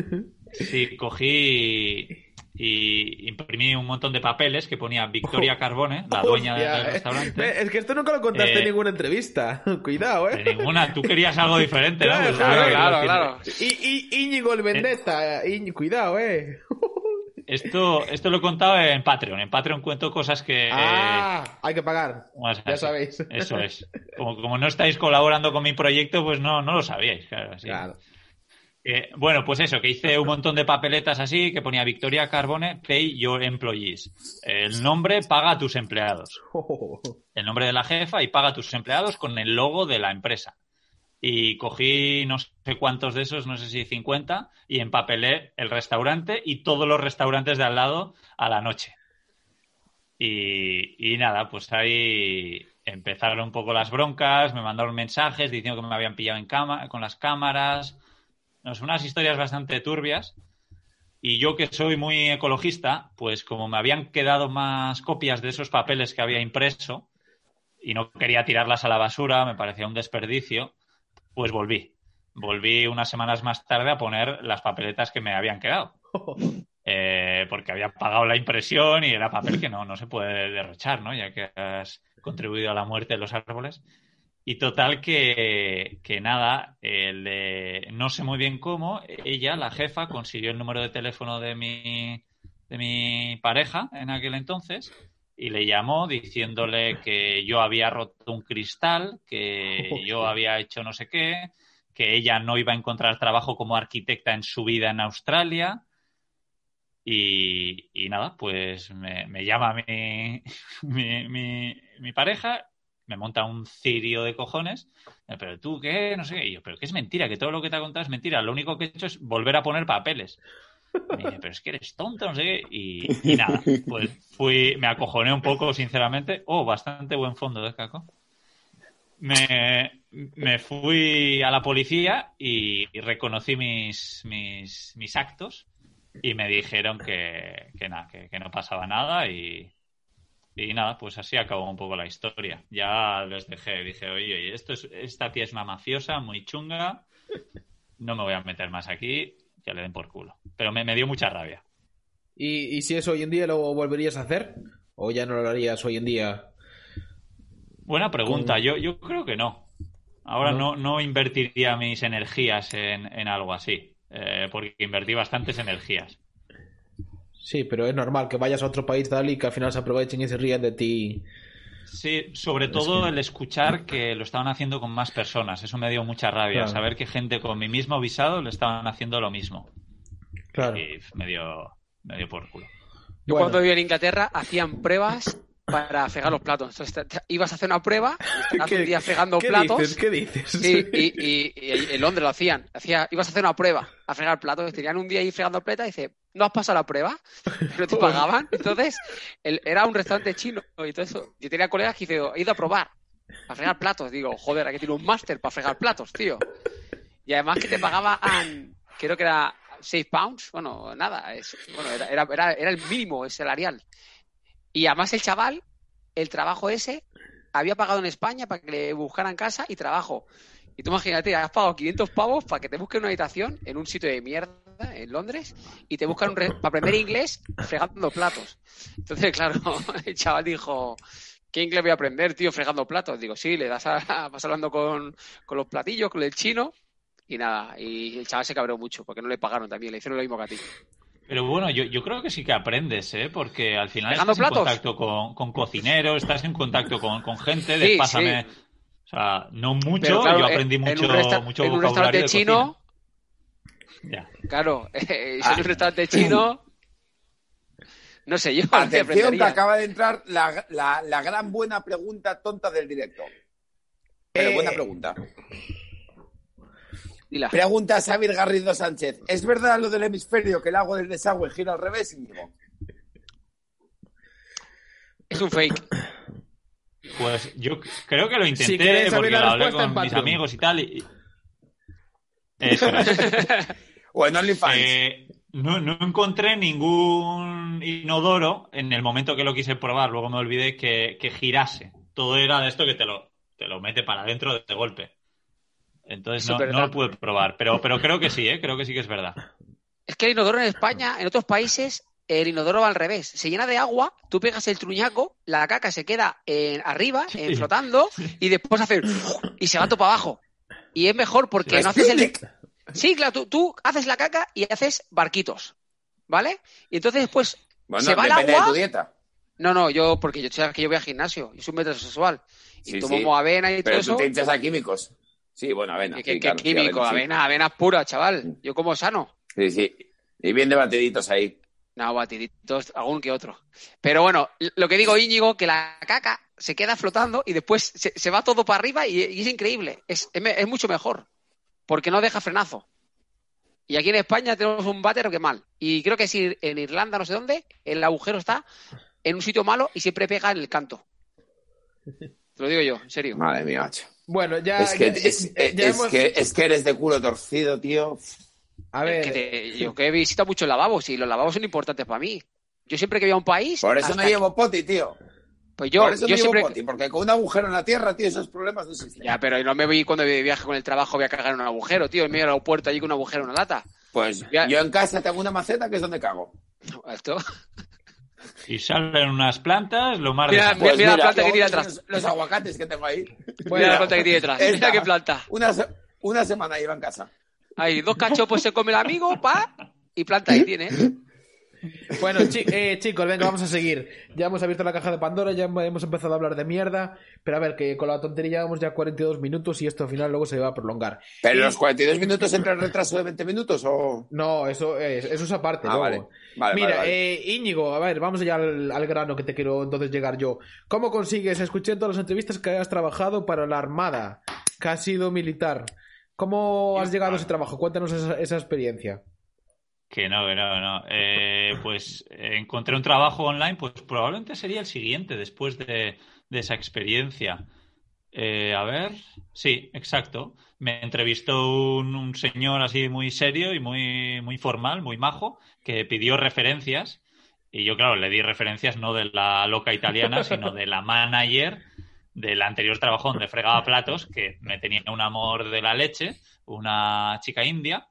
S1: sí, cogí y imprimí un montón de papeles que ponía Victoria Carbone, la dueña
S2: Hostia,
S1: del
S2: eh.
S1: restaurante.
S2: Es que esto nunca lo contaste
S1: Eh,
S2: en ninguna entrevista. Cuidado, ¿eh?
S1: ninguna, tú querías algo diferente, ¿no?
S2: Claro,
S1: Pues,
S3: Claro,
S1: claro,
S3: claro.
S2: Y, y Íñigo el Vendetta. Íñ- Cuidado, ¿eh?
S1: Esto, esto lo he contado en Patreon. En Patreon cuento cosas que... eh,
S2: Ah, hay que pagar.
S1: más
S2: Ya
S1: así.
S2: sabéis.
S1: Eso es. Como, como no estáis colaborando con mi proyecto, pues no, no lo sabíais. Claro. Eh, bueno, pues eso, que hice un montón de papeletas así, que ponía Victoria Carbone, pay your employees. El nombre paga a tus empleados. El nombre de la jefa y paga a tus empleados con el logo de la empresa. Y cogí no sé cuántos de esos, no sé si 50, y empapelé el restaurante y todos los restaurantes de al lado a la noche. Y, y nada, pues ahí empezaron un poco las broncas, me mandaron mensajes diciendo que me habían pillado en cama con las cámaras. No, son unas historias bastante turbias. Y yo que soy muy ecologista, pues como me habían quedado más copias de esos papeles que había impreso y no quería tirarlas a la basura, me parecía un desperdicio, pues volví. Volví unas semanas más tarde a poner las papeletas que me habían quedado. Eh, porque había pagado la impresión y era papel que no, no se puede derrochar, ¿no? Ya que has contribuido a la muerte de los árboles. Y total que, que nada, el no sé muy bien cómo, ella, la jefa, consiguió el número de teléfono de mi, de mi pareja en aquel entonces y le llamó diciéndole que yo había roto un cristal, que yo había hecho no sé qué, que ella no iba a encontrar trabajo como arquitecta en su vida en Australia. Y, y nada, pues me, me llama mi, mi, mi, mi pareja, me monta un cirio de cojones, pero tú qué, no sé qué, y yo, pero que es mentira, que todo lo que te ha contado es mentira, lo único que he hecho es volver a poner papeles. Me dice, pero es que eres tonto, no sé qué, y, y nada, pues fui, me acojoné un poco, sinceramente, oh, bastante buen fondo de caco. Me, me fui a la policía y, y reconocí mis, mis, mis actos y me dijeron que, que nada, que, que no pasaba nada y, y nada, pues así acabó un poco la historia. Ya les dejé, dije, oye, oye, esto es, esta tía es una mafiosa muy chunga, no me voy a meter más aquí, que le den por culo. Pero me, me dio mucha rabia.
S2: ¿Y, y si eso hoy en día lo volverías a hacer? ¿O ya no lo harías hoy en día?
S1: Buena pregunta,
S2: Con-
S1: yo, yo creo que no. Ahora
S2: ¿No?
S1: no, no invertiría mis energías en, en algo así, eh, porque invertí bastantes energías.
S2: Sí, pero es normal que vayas a otro país tal y que al final se aprovechen y se ríen de ti.
S1: Sí, sobre todo
S2: que-
S1: el escuchar que lo estaban haciendo con más personas. Eso me dio mucha rabia.
S2: Claro.
S1: Saber que gente con mi mismo visado le estaban haciendo lo mismo.
S2: Claro.
S1: Y me dio, me dio por culo.
S3: Yo
S2: Bueno.
S3: cuando vivía en Inglaterra hacían pruebas para fregar los platos. Entonces te- te- ibas a hacer una prueba, y estabas un día fregando
S2: ¿qué
S3: platos.
S2: dices? ¿Qué dices?
S3: Sí, y, y- y en Londres lo hacían. Hacía, ibas a hacer una prueba a fregar platos. Tenían un día ahí fregando platos y dice, ¿no has pasado la prueba? No te pagaban. Entonces, el- era un restaurante chino. Y entonces, yo tenía colegas que dice, he ido a probar a fregar platos. Digo, joder, aquí tiene un máster para fregar platos, tío. Y además que te pagaban, creo que era 6 pounds. Bueno, nada. Es, bueno, era, era, era, era el mínimo el salarial. Y además el chaval, el trabajo ese, había pagado en España para que le buscaran casa y trabajo. Y tú imagínate, has pagado 500 pavos para que te busquen una habitación en un sitio de mierda en Londres y te buscan un re- para aprender inglés fregando platos. Entonces, claro, el chaval dijo, ¿qué inglés voy a aprender, tío, fregando platos? Digo, sí, le das a, vas hablando con, con los platillos, con el chino y nada. Y el chaval se cabreó mucho porque no le pagaron también, le hicieron lo mismo que a ti.
S1: Pero bueno, yo, yo creo que sí que aprendes, ¿eh? Porque al final
S3: ¿Fregando
S1: estás en contacto con, con cocineros, estás en contacto con, con gente de
S3: Sí,
S1: pásame.
S3: sí.
S1: O sea, no mucho,
S3: Pero claro,
S1: yo
S3: en-
S1: aprendí
S3: en,
S1: mucho,
S3: un, resta-
S1: mucho
S3: en un restaurante
S1: de
S3: chino,
S1: cocina. Ya.
S3: claro, eh, si
S4: Ah.
S3: en un restaurante chino, no sé yo, ¿qué
S4: Atención que acaba de entrar la, la- la gran buena pregunta tonta del directo. Pero
S2: Eh,
S4: buena pregunta.
S3: Dila.
S4: Pregunta Xavier Garrido Sánchez. ¿Es verdad lo del hemisferio que el agua del desagüe gira al revés, Íñigo?
S3: Es un fake.
S1: Pues yo creo que lo intenté
S2: Si
S1: porque lo hablé con mis amigos y tal. Y... Eso es.
S4: O en OnlyFans.
S1: Eh, no, no encontré ningún inodoro en el momento que lo quise probar. Luego me olvidé que, que girase. Todo era de esto que te lo, te lo mete para adentro de, de golpe. Entonces no, no lo pude probar. Pero, pero creo que sí, ¿eh? creo que sí que es verdad.
S3: Es que el inodoro en España, en otros países, el inodoro va al revés. Se llena de agua, tú pegas el truñaco, la caca se queda en, arriba, en, flotando, y después hace y se va todo para abajo. Y es mejor porque no haces el. Sí, claro, tú, tú haces la caca y haces barquitos. ¿Vale? Y entonces después
S4: Bueno,
S3: se va el
S4: depende
S3: agua.
S4: de tu dieta.
S3: No, no, yo, porque yo, sabes que yo voy al gimnasio, yo soy un metrosexual. Y
S4: Sí,
S3: tomo
S4: sí.
S3: avena y
S4: Pero
S3: todo
S4: tú
S3: eso.
S4: te hinchas a químicos. Sí, bueno, avena.
S3: ¿Qué,
S4: sí, claro,
S3: químico?
S4: avena.
S3: Avena, pura, chaval. Yo como sano.
S4: Sí, sí. Y bien de batiditos ahí.
S3: No, batiditos, algún que otro. Pero bueno, lo que digo, Íñigo, que la caca se queda flotando y después se, se va todo para arriba y, y es increíble. Es, es mucho mejor. Porque no deja frenazo. Y aquí en España tenemos un váter que mal. Y creo que si en Irlanda, no sé dónde, el agujero está en un sitio malo y siempre pega en el canto. Te lo digo yo, en serio.
S4: Madre mía, macho.
S2: Bueno, ya.
S4: es, que,
S2: ya-
S4: es,
S2: ya- ya
S4: es
S2: hemos-
S4: que, es que eres de culo torcido, tío.
S2: A ver.
S3: Que te- yo que he visitado muchos lavabos y los lavabos son importantes para mí. Yo siempre que voy a un país.
S4: Por eso no llevo poti, tío.
S3: Pues yo,
S4: Por eso
S3: yo
S4: no llevo
S3: siempre.
S4: poti, porque con un agujero en la tierra, tío, esos problemas no existen.
S3: Ya, pero no me voy cuando viaje con el trabajo voy a cagar en un agujero, tío. En medio del aeropuerto allí con un agujero en una lata.
S4: Pues
S3: Ya.
S4: yo en casa tengo una maceta que es donde cago.
S3: Esto.
S1: Y salen unas plantas, lo más
S3: Mira,
S1: de-
S3: mira, la planta que tiene
S4: los-
S3: atrás.
S4: Los aguacates que tengo ahí.
S3: Mira la planta que tiene detrás. Mira
S4: Esta.
S3: qué planta.
S4: Una, una semana lleva en casa.
S3: Ahí, dos cachopos se come el amigo, pa, y planta ahí tiene.
S2: Bueno, chi- eh, chicos, venga, vamos a seguir. Ya hemos abierto la caja de Pandora, ya hemos empezado a hablar de mierda. Pero a ver, que con la tontería llevamos ya 42 minutos y esto al final luego se va a prolongar.
S4: ¿Pero
S2: Y-
S4: los 42 minutos entre el retraso de 20 minutos o...?
S2: No, eso es, eso es aparte.
S4: Ah,
S2: luego.
S4: vale. Vale,
S2: Mira,
S4: vale,
S2: eh, Íñigo, a ver, vamos ya al, al grano que te quiero entonces llegar yo. ¿Cómo consigues? Escuché en todas las entrevistas que has trabajado para la Armada, que has sido militar. ¿Cómo has llegado a ese trabajo? Cuéntanos esa, esa experiencia.
S1: Que no, que no, no. Eh, pues eh, encontré un trabajo online, pues probablemente sería el siguiente después de, de esa experiencia. Eh, a ver, sí, exacto. Me entrevistó un, un señor así muy serio y muy, muy formal, muy majo, que pidió referencias. Y yo, claro, le di referencias no de la loca italiana, sino de la manager del anterior trabajo donde fregaba platos, que me tenía un amor de la leche, una chica india.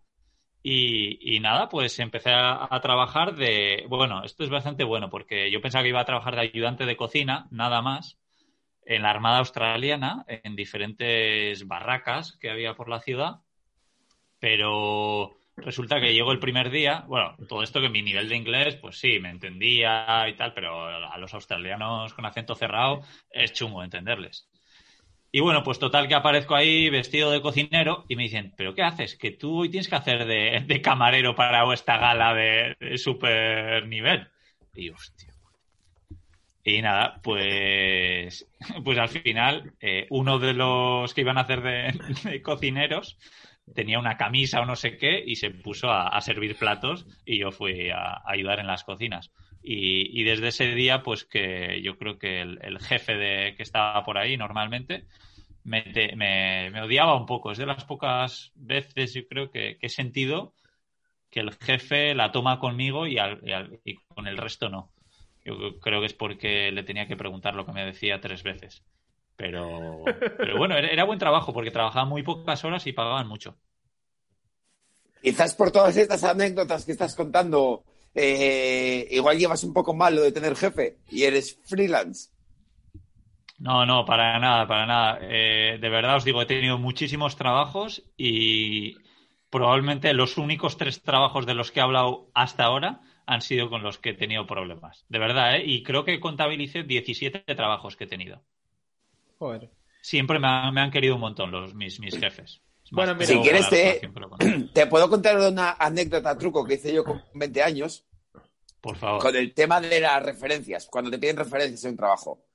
S1: Y, nada, pues empecé a, a trabajar de... Bueno, esto es bastante bueno porque yo pensaba que iba a trabajar de ayudante de cocina, nada más, en la Armada Australiana, en diferentes barracas que había por la ciudad. Pero resulta que llegó el primer día, bueno, todo esto que mi nivel de inglés, pues sí, me entendía y tal, pero a los australianos con acento cerrado es chungo entenderles. Y bueno, pues total que aparezco ahí vestido de cocinero y me dicen, ¿pero qué haces? Que tú hoy tienes que hacer de, de camarero para esta gala de, super nivel. Y hostia. Y nada, pues, pues al final eh, uno de los que iban a hacer de, cocineros tenía una camisa o no sé qué y se puso a, servir platos y yo fui a ayudar en las cocinas. Y, y desde ese día, pues que yo creo que el, el jefe de, que estaba por ahí normalmente me, te- me- me odiaba un poco. Es de las pocas veces, yo creo, que, que he sentido que el jefe la toma conmigo y, al- y al- y con el resto no. Yo creo que es porque le tenía que preguntar lo que me decía tres veces. Pero, pero bueno, era, era buen trabajo porque trabajaba muy pocas horas y pagaban mucho.
S4: Quizás por todas estas anécdotas que estás contando, eh, igual llevas un poco mal lo de tener jefe y eres freelance.
S1: No, no, para nada, para nada. Eh, de verdad os digo, he tenido muchísimos trabajos y probablemente los únicos tres trabajos de los que he hablado hasta ahora han sido con los que he tenido problemas. De verdad, ¿eh? Y creo que contabilicé 17 trabajos que he tenido.
S2: Joder.
S1: Siempre me han, me han querido un montón los, mis, mis jefes.
S2: Bueno, mira,
S4: si quieres te- puedo contar una anécdota truco que hice yo con 20 años
S1: Por favor.
S4: con el tema de las referencias, cuando te piden referencias en un trabajo.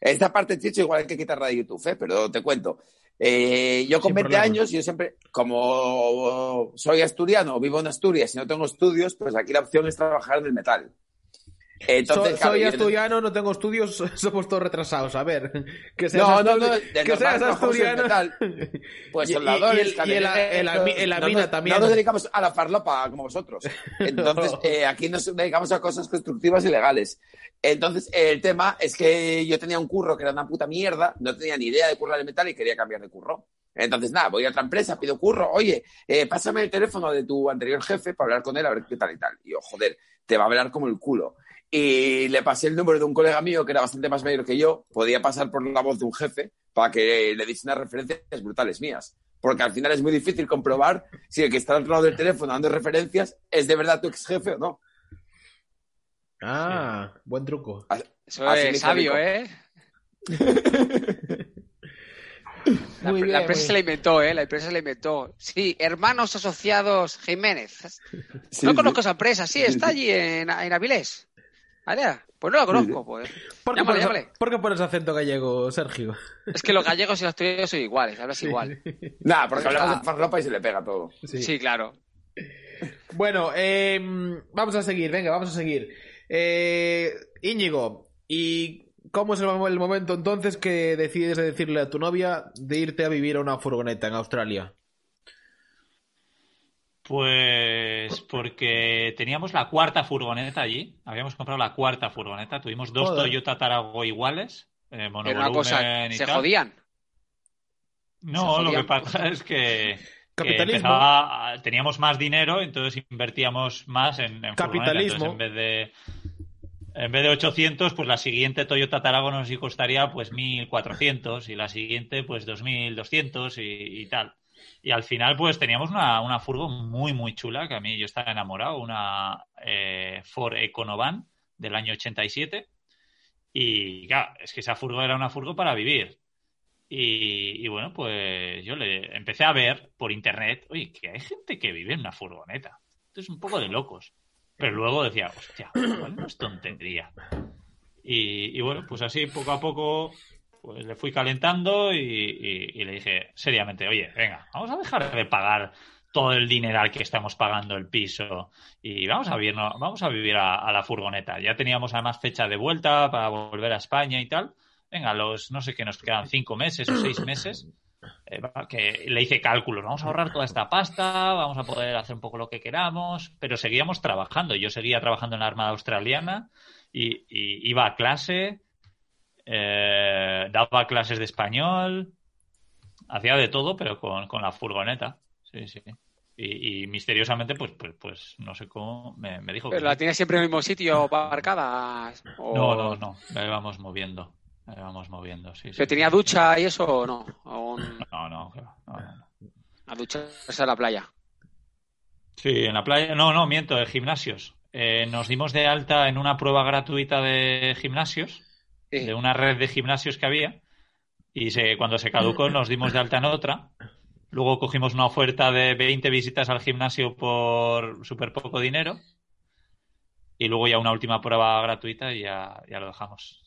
S4: Esta parte, Chicho, igual hay que quitarla de YouTube, ¿eh? pero te cuento. Eh, yo con
S2: Sin
S4: 20
S2: problemas.
S4: años, yo siempre, como soy asturiano, vivo en Asturias y no tengo estudios, pues aquí la opción es trabajar en el metal. Entonces,
S2: So-
S4: claro,
S2: soy asturiano, no tengo estudios, somos todos retrasados. A ver, que seas,
S4: No, no, no,
S2: que seas asturiano.
S4: Pues
S2: Y- y-
S4: soldadores,
S2: y el- y en la- en la mi- en la
S4: no
S2: mina también.
S4: No nos dedicamos a la farlopa como vosotros. Entonces, eh, aquí nos dedicamos a cosas constructivas y legales. Entonces, eh, el tema es que yo tenía un curro que era una puta mierda, no tenía ni idea de currar el metal y quería cambiar de curro. Entonces, nada, voy a otra empresa, pido curro, oye, eh, pásame el teléfono de tu anterior jefe para hablar con él a ver qué tal y tal. Y yo, joder, te va a hablar como el culo. Y le pasé el número de un colega mío que era bastante más mayor que yo, podía pasar por la voz de un jefe para que le diese unas referencias brutales mías. Porque al final es muy difícil comprobar si el que está al otro lado del teléfono dando referencias es de verdad tu ex jefe o no.
S2: Ah, buen truco.
S3: Eso
S4: Así
S3: es sabio,
S4: rico.
S3: ¿eh? La, empresa se la inventó, ¿eh? La empresa se la inventó. Sí, Hermanos Asociados Jiménez.
S4: Sí,
S3: no
S4: sí.
S3: conozco esa empresa, sí, está allí en, en Avilés. Pues no la conozco, pues.
S2: ¿Por qué,
S3: Llámale,
S2: pones,
S3: llámale.
S2: por qué pones acento gallego, Sergio?
S3: Es que los gallegos y los asturianos son iguales, hablas igual.
S4: Nada, porque hablamos
S3: Ah.
S4: de farlopa y se le pega todo.
S2: Sí.
S3: Sí, claro.
S2: Bueno, eh, vamos a seguir, venga, vamos a seguir. Eh, Íñigo, ¿y cómo es el, el momento entonces que decides de decirle a tu novia de irte a vivir a una furgoneta en Australia?
S1: Pues porque teníamos la cuarta furgoneta allí. Habíamos comprado la cuarta furgoneta. Tuvimos dos
S2: Joder.
S1: Toyota Tarago iguales. Eh,
S3: una cosa,
S1: y
S3: se
S1: tal.
S3: jodían.
S1: No,
S3: se
S1: lo que pasa es que, empezaba teníamos más dinero, entonces invertíamos más en, en furgoneta.
S2: Capitalismo.
S1: Entonces, en vez de en vez de 800, pues la siguiente Toyota Tarago nos costaría pues 1400 y la siguiente pues 2200 y, y tal. Y al final pues teníamos una, una furgo muy muy chula que a mí yo estaba enamorado, una eh, Ford Econovan del año 87 y claro, es que esa furgo era una furgo para vivir. Y, bueno, pues yo le empecé a ver por internet, oye, que hay gente que vive en una furgoneta. Esto es un poco de locos. Pero luego decía, hostia, igual no es tontería. Y, y bueno, pues así poco a poco pues le fui calentando y, le dije seriamente, oye, venga, vamos a dejar de pagar todo el dineral que estamos pagando el piso y vamos a vivir, vamos a, vivir a, la furgoneta. Ya teníamos además fecha de vuelta para volver a España y tal. Venga, los no sé qué nos quedan cinco meses o seis meses. eh, que le hice cálculos, vamos a ahorrar toda esta pasta, vamos a poder hacer un poco lo que queramos, pero seguíamos trabajando. Yo seguía trabajando en la Armada Australiana y iba a clase, eh, daba clases de español, hacía de todo, pero con, con la furgoneta. Sí, sí. Y, y misteriosamente, pues, pues, pues no sé cómo me, me dijo que
S3: Pero la tienes siempre en el mismo sitio aparcada. o-
S1: No, no, no, la íbamos moviendo. La íbamos moviendo, sí, sí.
S3: ¿Pero tenía ducha y eso o no? ¿O un-
S1: No, no, no, no, no.
S3: a ducharse a la playa?
S1: Sí, en la playa, no, no, miento, de gimnasios. Eh, nos dimos de alta en una prueba gratuita de gimnasios,
S3: Sí.
S1: de una red de gimnasios que había, y se, cuando se caducó nos dimos de alta en otra. Luego cogimos una oferta de 20 visitas al gimnasio por súper poco dinero, y luego ya una última prueba gratuita y ya, ya lo dejamos.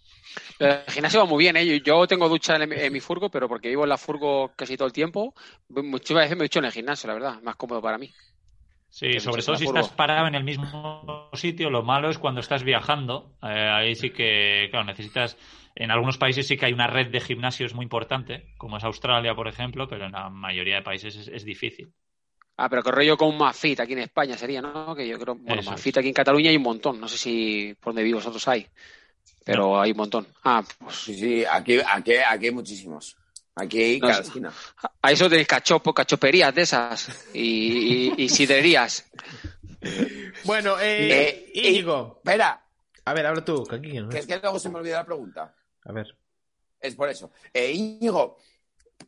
S3: El gimnasio va muy bien, ¿eh? Yo- tengo ducha en, en mi furgo, pero porque vivo en la furgo casi todo el tiempo, muchas veces me he hecho en el gimnasio, la verdad, más cómodo para mí.
S1: Sí,
S3: Que
S1: sobre todo si estás parado en el mismo sitio, lo malo es cuando estás viajando. Eh, ahí sí que, claro, necesitas. En algunos países sí que hay una red de gimnasios muy importante, como es Australia, por ejemplo, pero en la mayoría de países es, es difícil.
S3: Ah, pero que rollo con un Mafit aquí en España sería, ¿no? Que yo creo, bueno,
S1: Eso
S3: Mafit
S1: es.
S3: aquí en Cataluña hay un montón, no sé si por donde vivís vosotros hay, pero hay un montón. Ah, pues
S4: Sí, sí, aquí, aquí, aquí hay muchísimos. Aquí hay
S3: No
S4: cada esquina.
S3: a eso tenéis cachopo, cachoperías de esas y, y, y sidrerías.
S2: Bueno, eh,
S4: Eh, eh,
S2: Íñigo.
S4: Espera,
S2: A ver, habla tú, que aquí, ¿no?
S4: que es que luego se me olvida la pregunta.
S2: A ver.
S4: Es por eso. Eh, Íñigo,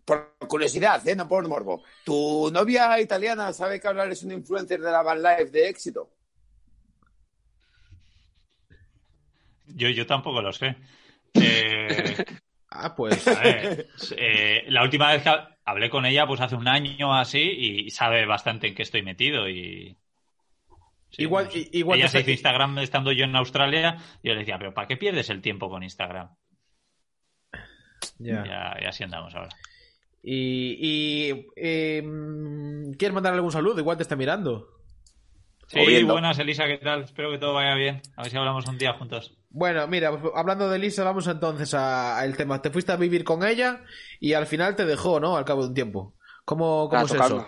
S4: por curiosidad, ¿eh? no por morbo. ¿Tu novia italiana sabe que hablar es un influencer de la van life de éxito?
S1: Yo, yo tampoco lo sé. Eh,
S2: Ah, pues.
S1: a ver, eh, la última vez que hablé con ella, pues hace un año así, y sabe bastante en qué estoy metido y. Sí,
S2: Igual-
S1: no sé.
S2: i- igual
S1: ella se hizo Instagram estando yo en Australia y yo le decía, pero ¿para qué pierdes el tiempo con Instagram?
S2: Ya.
S1: Ya, ya así andamos ahora.
S2: Y. y eh, ¿Quieres mandar algún saludo? Igual te está mirando.
S1: Sí, buenas, Elisa, ¿qué tal? Espero que todo vaya bien. A ver si hablamos un día juntos.
S2: Bueno, mira, pues, hablando de Lisa, vamos entonces a- al tema. Te fuiste a vivir con ella y al final te dejó, ¿no? Al cabo de un tiempo. ¿Cómo, cómo es
S3: tocarlo.
S2: eso?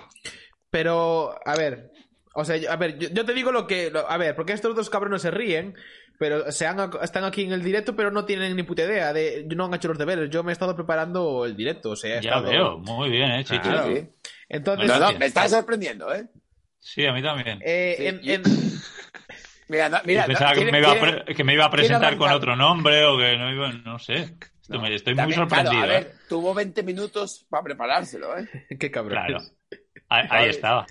S2: Pero, a ver, O sea, yo- a ver, yo, yo te digo lo que. lo- a ver, porque estos dos cabrones se ríen, pero se han, están aquí en el directo, pero no tienen ni puta idea. De, no han hecho los deberes. Yo me he estado preparando el directo. O sea, he
S1: Ya
S2: estado-
S1: veo, muy bien, ¿eh, Chicho?
S2: Claro.
S4: Sí.
S2: Entonces,
S4: No, no,
S1: Hostia.
S4: me está sorprendiendo, ¿eh?
S1: Sí, a mí también.
S2: eh,
S4: Sí,
S2: en-
S4: Mira, no, mira,
S1: pensaba
S4: no,
S1: que, me iba a que me iba a presentar con otro nombre o que no iba... No sé. Esto me- estoy muy sorprendido.
S4: Claro, a
S1: ¿eh?
S4: ver, tuvo 20 minutos para preparárselo, ¿eh?
S2: qué cabrón.
S1: Claro. Ahí, ahí estaba.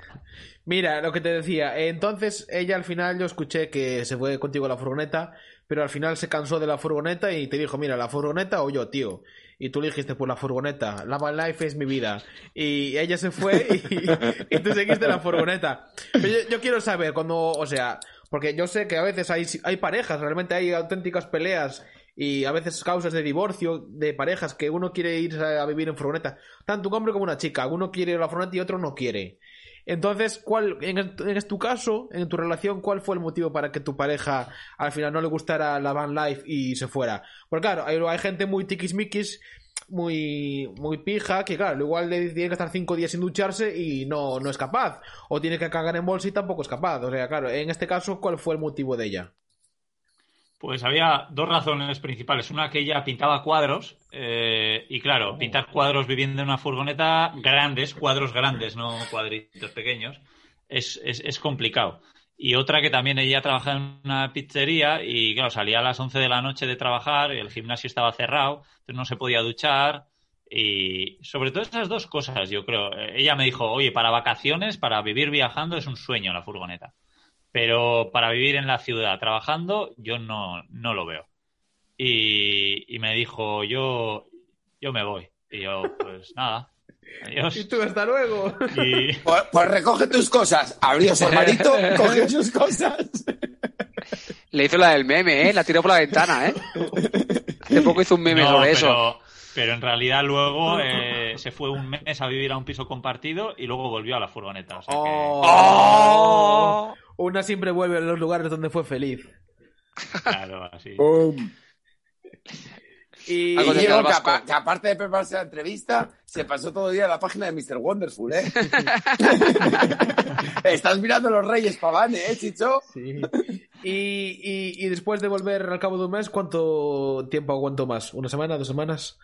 S2: Mira, lo que te decía, eh, entonces ella al final yo escuché que se fue contigo a la furgoneta, pero al final se cansó de la furgoneta y te dijo, mira, la furgoneta o yo, tío. Y tú le dijiste, pues la furgoneta, la van life es mi vida. Y ella se fue y, y tú seguiste la furgoneta. Pero yo, quiero saber cuando, o sea, porque yo sé que a veces hay, hay parejas, realmente hay auténticas peleas y a veces causas de divorcio de parejas que uno quiere ir a vivir en furgoneta. Tanto un hombre como una chica. Uno quiere a la furgoneta y otro no quiere. Entonces, ¿cuál, en, en tu caso, en tu relación, cuál fue el motivo para que tu pareja al final no le gustara la van life y se fuera? Porque claro, hay, gente muy tiquismiquis, muy, muy pija, que claro, igual le tiene que estar cinco días sin ducharse y no, no es capaz. O tiene que cagar en bolsa y tampoco es capaz. O sea, claro, en este caso, ¿cuál fue el motivo de ella?
S1: Pues había dos razones principales. Una que ella pintaba cuadros eh, y claro, pintar cuadros viviendo en una furgoneta grandes, cuadros grandes, no cuadritos pequeños, es, es, es complicado. Y otra que también ella trabajaba en una pizzería y claro, salía a las 11 de la noche de trabajar, el gimnasio estaba cerrado, entonces no se podía duchar y sobre todo esas dos cosas, yo creo. Eh, Ella me dijo, oye, para vacaciones, para vivir viajando es un sueño la furgoneta pero para vivir en la ciudad trabajando yo no, no lo veo. Y, y me dijo, yo, yo me voy. Y yo, pues nada, adiós.
S2: Y tú, hasta luego.
S1: Y
S4: Pues, pues recoge tus cosas. Abrió su armarito, cogió sus cosas.
S3: Le hizo la del meme, ¿eh? La tiró por la ventana, ¿eh? Hace poco hizo un meme
S1: no,
S3: sobre eso.
S1: pero, pero en realidad luego eh, se fue un mes a vivir a un piso compartido y luego volvió a la furgoneta. O sea que-
S2: Oh. Una siempre vuelve a los lugares donde fue feliz.
S1: claro, así.
S2: Y,
S3: Algo
S4: Y
S3: al
S4: que,
S3: vasco.
S4: apa- que aparte de prepararse la entrevista, se pasó todo el día en la página de Mr. Wonderful, ¿eh? Estás mirando los Reyes Pavane, ¿eh, Chicho?
S2: Sí. Y, y- y después de volver al cabo de un mes, ¿cuánto tiempo aguantó más? ¿Una semana? ¿Dos semanas?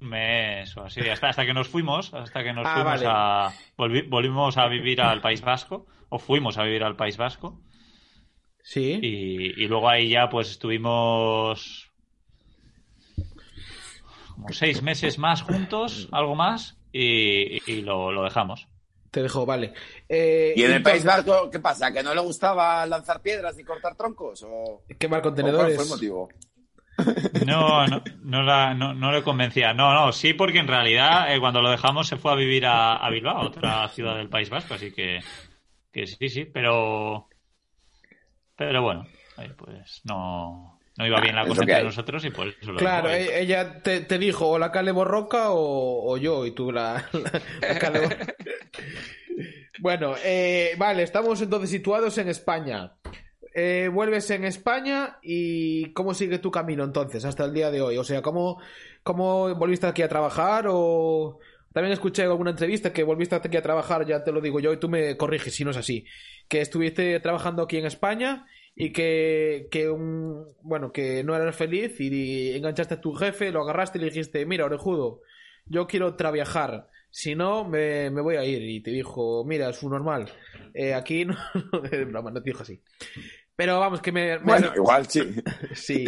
S1: Un mes o así, hasta, hasta que nos fuimos, hasta que nos
S2: Ah,
S1: fuimos
S2: vale.
S1: a... volvi- volvimos a vivir al País Vasco, o fuimos a vivir al País Vasco.
S2: Sí.
S1: Y, y luego ahí ya pues estuvimos como seis meses más juntos, algo más, y, y lo, lo dejamos.
S2: Te dejo, vale. Eh,
S4: ¿Y en el País Vasco qué pasa? ¿Que no le gustaba lanzar piedras y cortar troncos? ¿O,
S2: Quemar
S4: o cuál
S2: contenedores.
S4: fue el motivo?
S1: No, no, no, la- no, no le convencía. No, no, sí, porque en realidad eh, cuando lo dejamos se fue a vivir a, a Bilbao, otra ciudad del País Vasco, así que, que sí, sí, pero pero bueno, eh, pues no, no iba bien la
S4: Es
S1: cosa entre nosotros y por eso lo
S2: Claro,
S1: dejó.
S2: e- ella te, te dijo o la Cale Borroca o, o yo, y tú la, la, la Cale Borroca. Bueno, eh, vale, estamos entonces situados en España. Eh, vuelves en España y ¿cómo sigue tu camino entonces hasta el día de hoy? O sea, ¿cómo, cómo volviste aquí a trabajar o... También escuché en alguna entrevista que volviste aquí a trabajar, ya te lo digo yo, y tú me corriges si no es así. Que estuviste trabajando aquí en España y que, que un, bueno, que no eras feliz y enganchaste a tu jefe, lo agarraste y le dijiste, mira, orejudo, yo quiero trabajar, si no, me, me voy a ir. Y te dijo, mira, es un normal, eh, aquí no, broma, no te dijo así. Pero vamos, que me... me-
S4: Bueno, igual sí.
S2: Sí,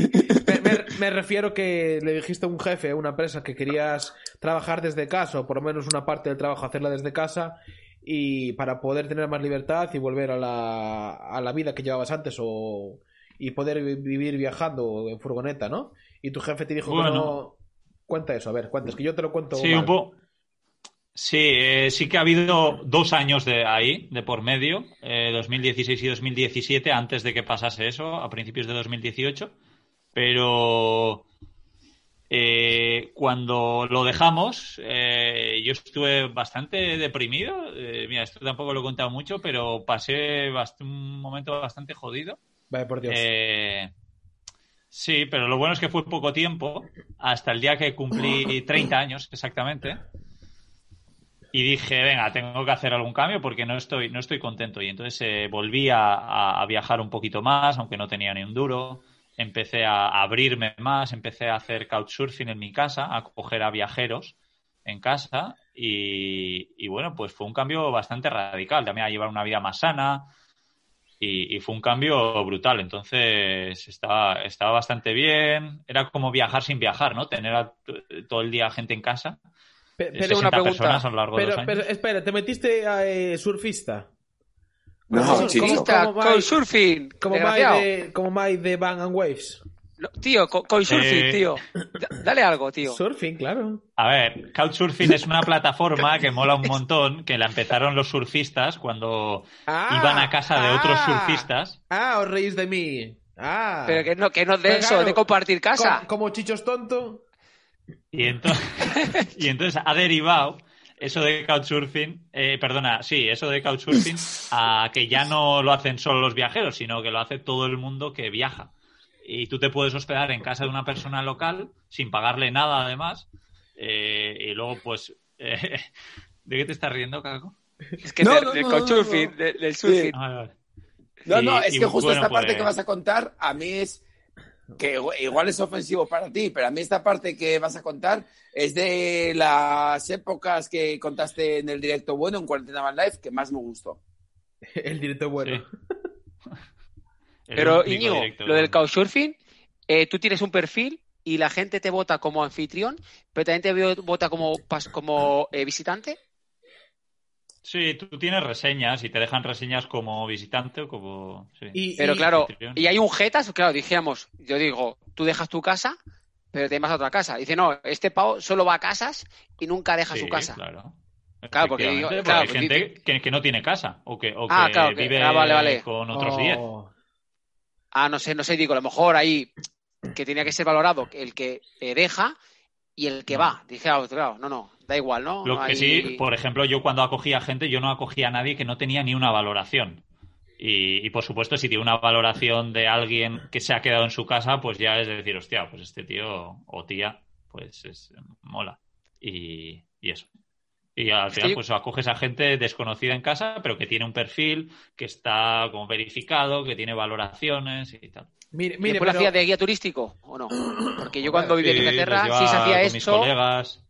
S2: me, me- me refiero que le dijiste a un jefe, a una empresa, que querías trabajar desde casa, o por lo menos una parte del trabajo hacerla desde casa, y para poder tener más libertad y volver a la, a la vida que llevabas antes, o y poder vi- vivir viajando en furgoneta, ¿no? Y tu jefe te dijo que
S1: Bueno.
S2: no... Cuenta eso, a ver, cuenta, es que yo te lo cuento.
S1: Sí,
S2: mal.
S1: un poco. Sí, eh, sí que ha habido dos años de ahí, de por medio, eh, 2016 y 2017, antes de que pasase eso, a principios de 2018. Pero eh, cuando lo dejamos, eh, yo estuve bastante deprimido. Eh, mira, esto tampoco lo he contado mucho, pero pasé un momento bastante jodido.
S2: Vale, por Dios.
S1: Eh, sí, pero lo bueno es que fue poco tiempo, hasta el día que cumplí 30 años exactamente. Y dije, venga, tengo que hacer algún cambio porque no estoy, no estoy contento. Y entonces eh, volví a, viajar un poquito más, aunque no tenía ni un duro. Empecé a abrirme más, empecé a hacer couchsurfing en mi casa, a coger a viajeros en casa. Y, bueno, pues fue un cambio bastante radical. También a llevar una vida más sana, y, y, fue un cambio brutal. Entonces estaba, estaba bastante bien. Era como viajar sin viajar, ¿no? Tener a, todo el día gente en casa.
S2: Pero, una pregunta. A lo largo pero, de los pero espera, ¿te metiste a eh, surfista?
S3: No, surfista, con surfing.
S2: Como Mike de, como Mike de Bang and Waves.
S3: No, tío, con, surfing, eh... tío. Dale algo, tío.
S2: Surfing, claro.
S1: A ver, Couchsurfing es una plataforma que mola un montón, que la empezaron los surfistas cuando ah, iban a casa de otros
S2: ah.
S1: surfistas.
S2: Ah, os reís de mí. Ah.
S3: Pero que no, que no de eso, claro, de compartir casa.
S2: Como, como chichos tonto.
S1: Y entonces, y entonces ha derivado eso de couchsurfing, eh, perdona, sí, eso de couchsurfing, a que ya no lo hacen solo los viajeros, sino que lo hace todo el mundo que viaja y tú te puedes hospedar en casa de una persona local sin pagarle nada además eh, y luego pues eh, ¿de qué te estás riendo Caco?
S3: Es que no, de, no, del no, surfing, de, del surfing.
S4: Ah, no, no, es y, que justo bueno, esta parte pues... que vas a contar a mí es que igual es ofensivo para ti, pero a mí esta parte que vas a contar es de las épocas que contaste en el directo bueno en Cuarentena Van Life que más me gustó.
S2: el directo bueno. Sí.
S3: Pero, Íñigo, lo del couchsurfing, eh, tú tienes un perfil y la gente te vota como anfitrión, pero también te vota como, como eh, visitante.
S1: Sí, tú tienes reseñas y te dejan reseñas como visitante o como. Sí.
S3: Y, pero y, claro, y hay un jetas, claro, dijéramos, yo digo, tú dejas tu casa, pero te vas a otra casa. Dice, no, este pavo solo va a casas y nunca deja
S1: sí,
S3: su casa.
S1: Claro.
S3: Claro, porque, digo,
S1: porque
S3: claro,
S1: hay gente que, que, no tiene casa o que, o
S3: ah,
S1: que
S3: claro,
S1: vive
S3: ah, vale, vale.
S1: con otros 10.
S2: Oh.
S3: Ah, no sé, no sé, digo, a lo mejor ahí que tenía que ser valorado el que deja y el que
S1: no.
S3: va. Dije, ah, claro, no, no, da igual, ¿no?
S1: Lo
S3: no
S1: que
S3: hay...
S1: sí, por ejemplo, yo cuando acogía gente, yo no acogía a nadie que no tenía ni una valoración. Y, y, por supuesto, si tiene una valoración de alguien que se ha quedado en su casa, pues ya es decir, hostia, pues este tío o tía, pues es, mola. Y, y eso. Y al final, pues acoges a gente desconocida en casa, pero que tiene un perfil, que está como verificado, que tiene valoraciones y tal.
S2: Mire, mire,
S3: ¿Después pero... lo hacía de guía turístico o no? Porque yo cuando vivía en Inglaterra sí, se hacía
S1: esto.
S3: Mis
S1: colegas,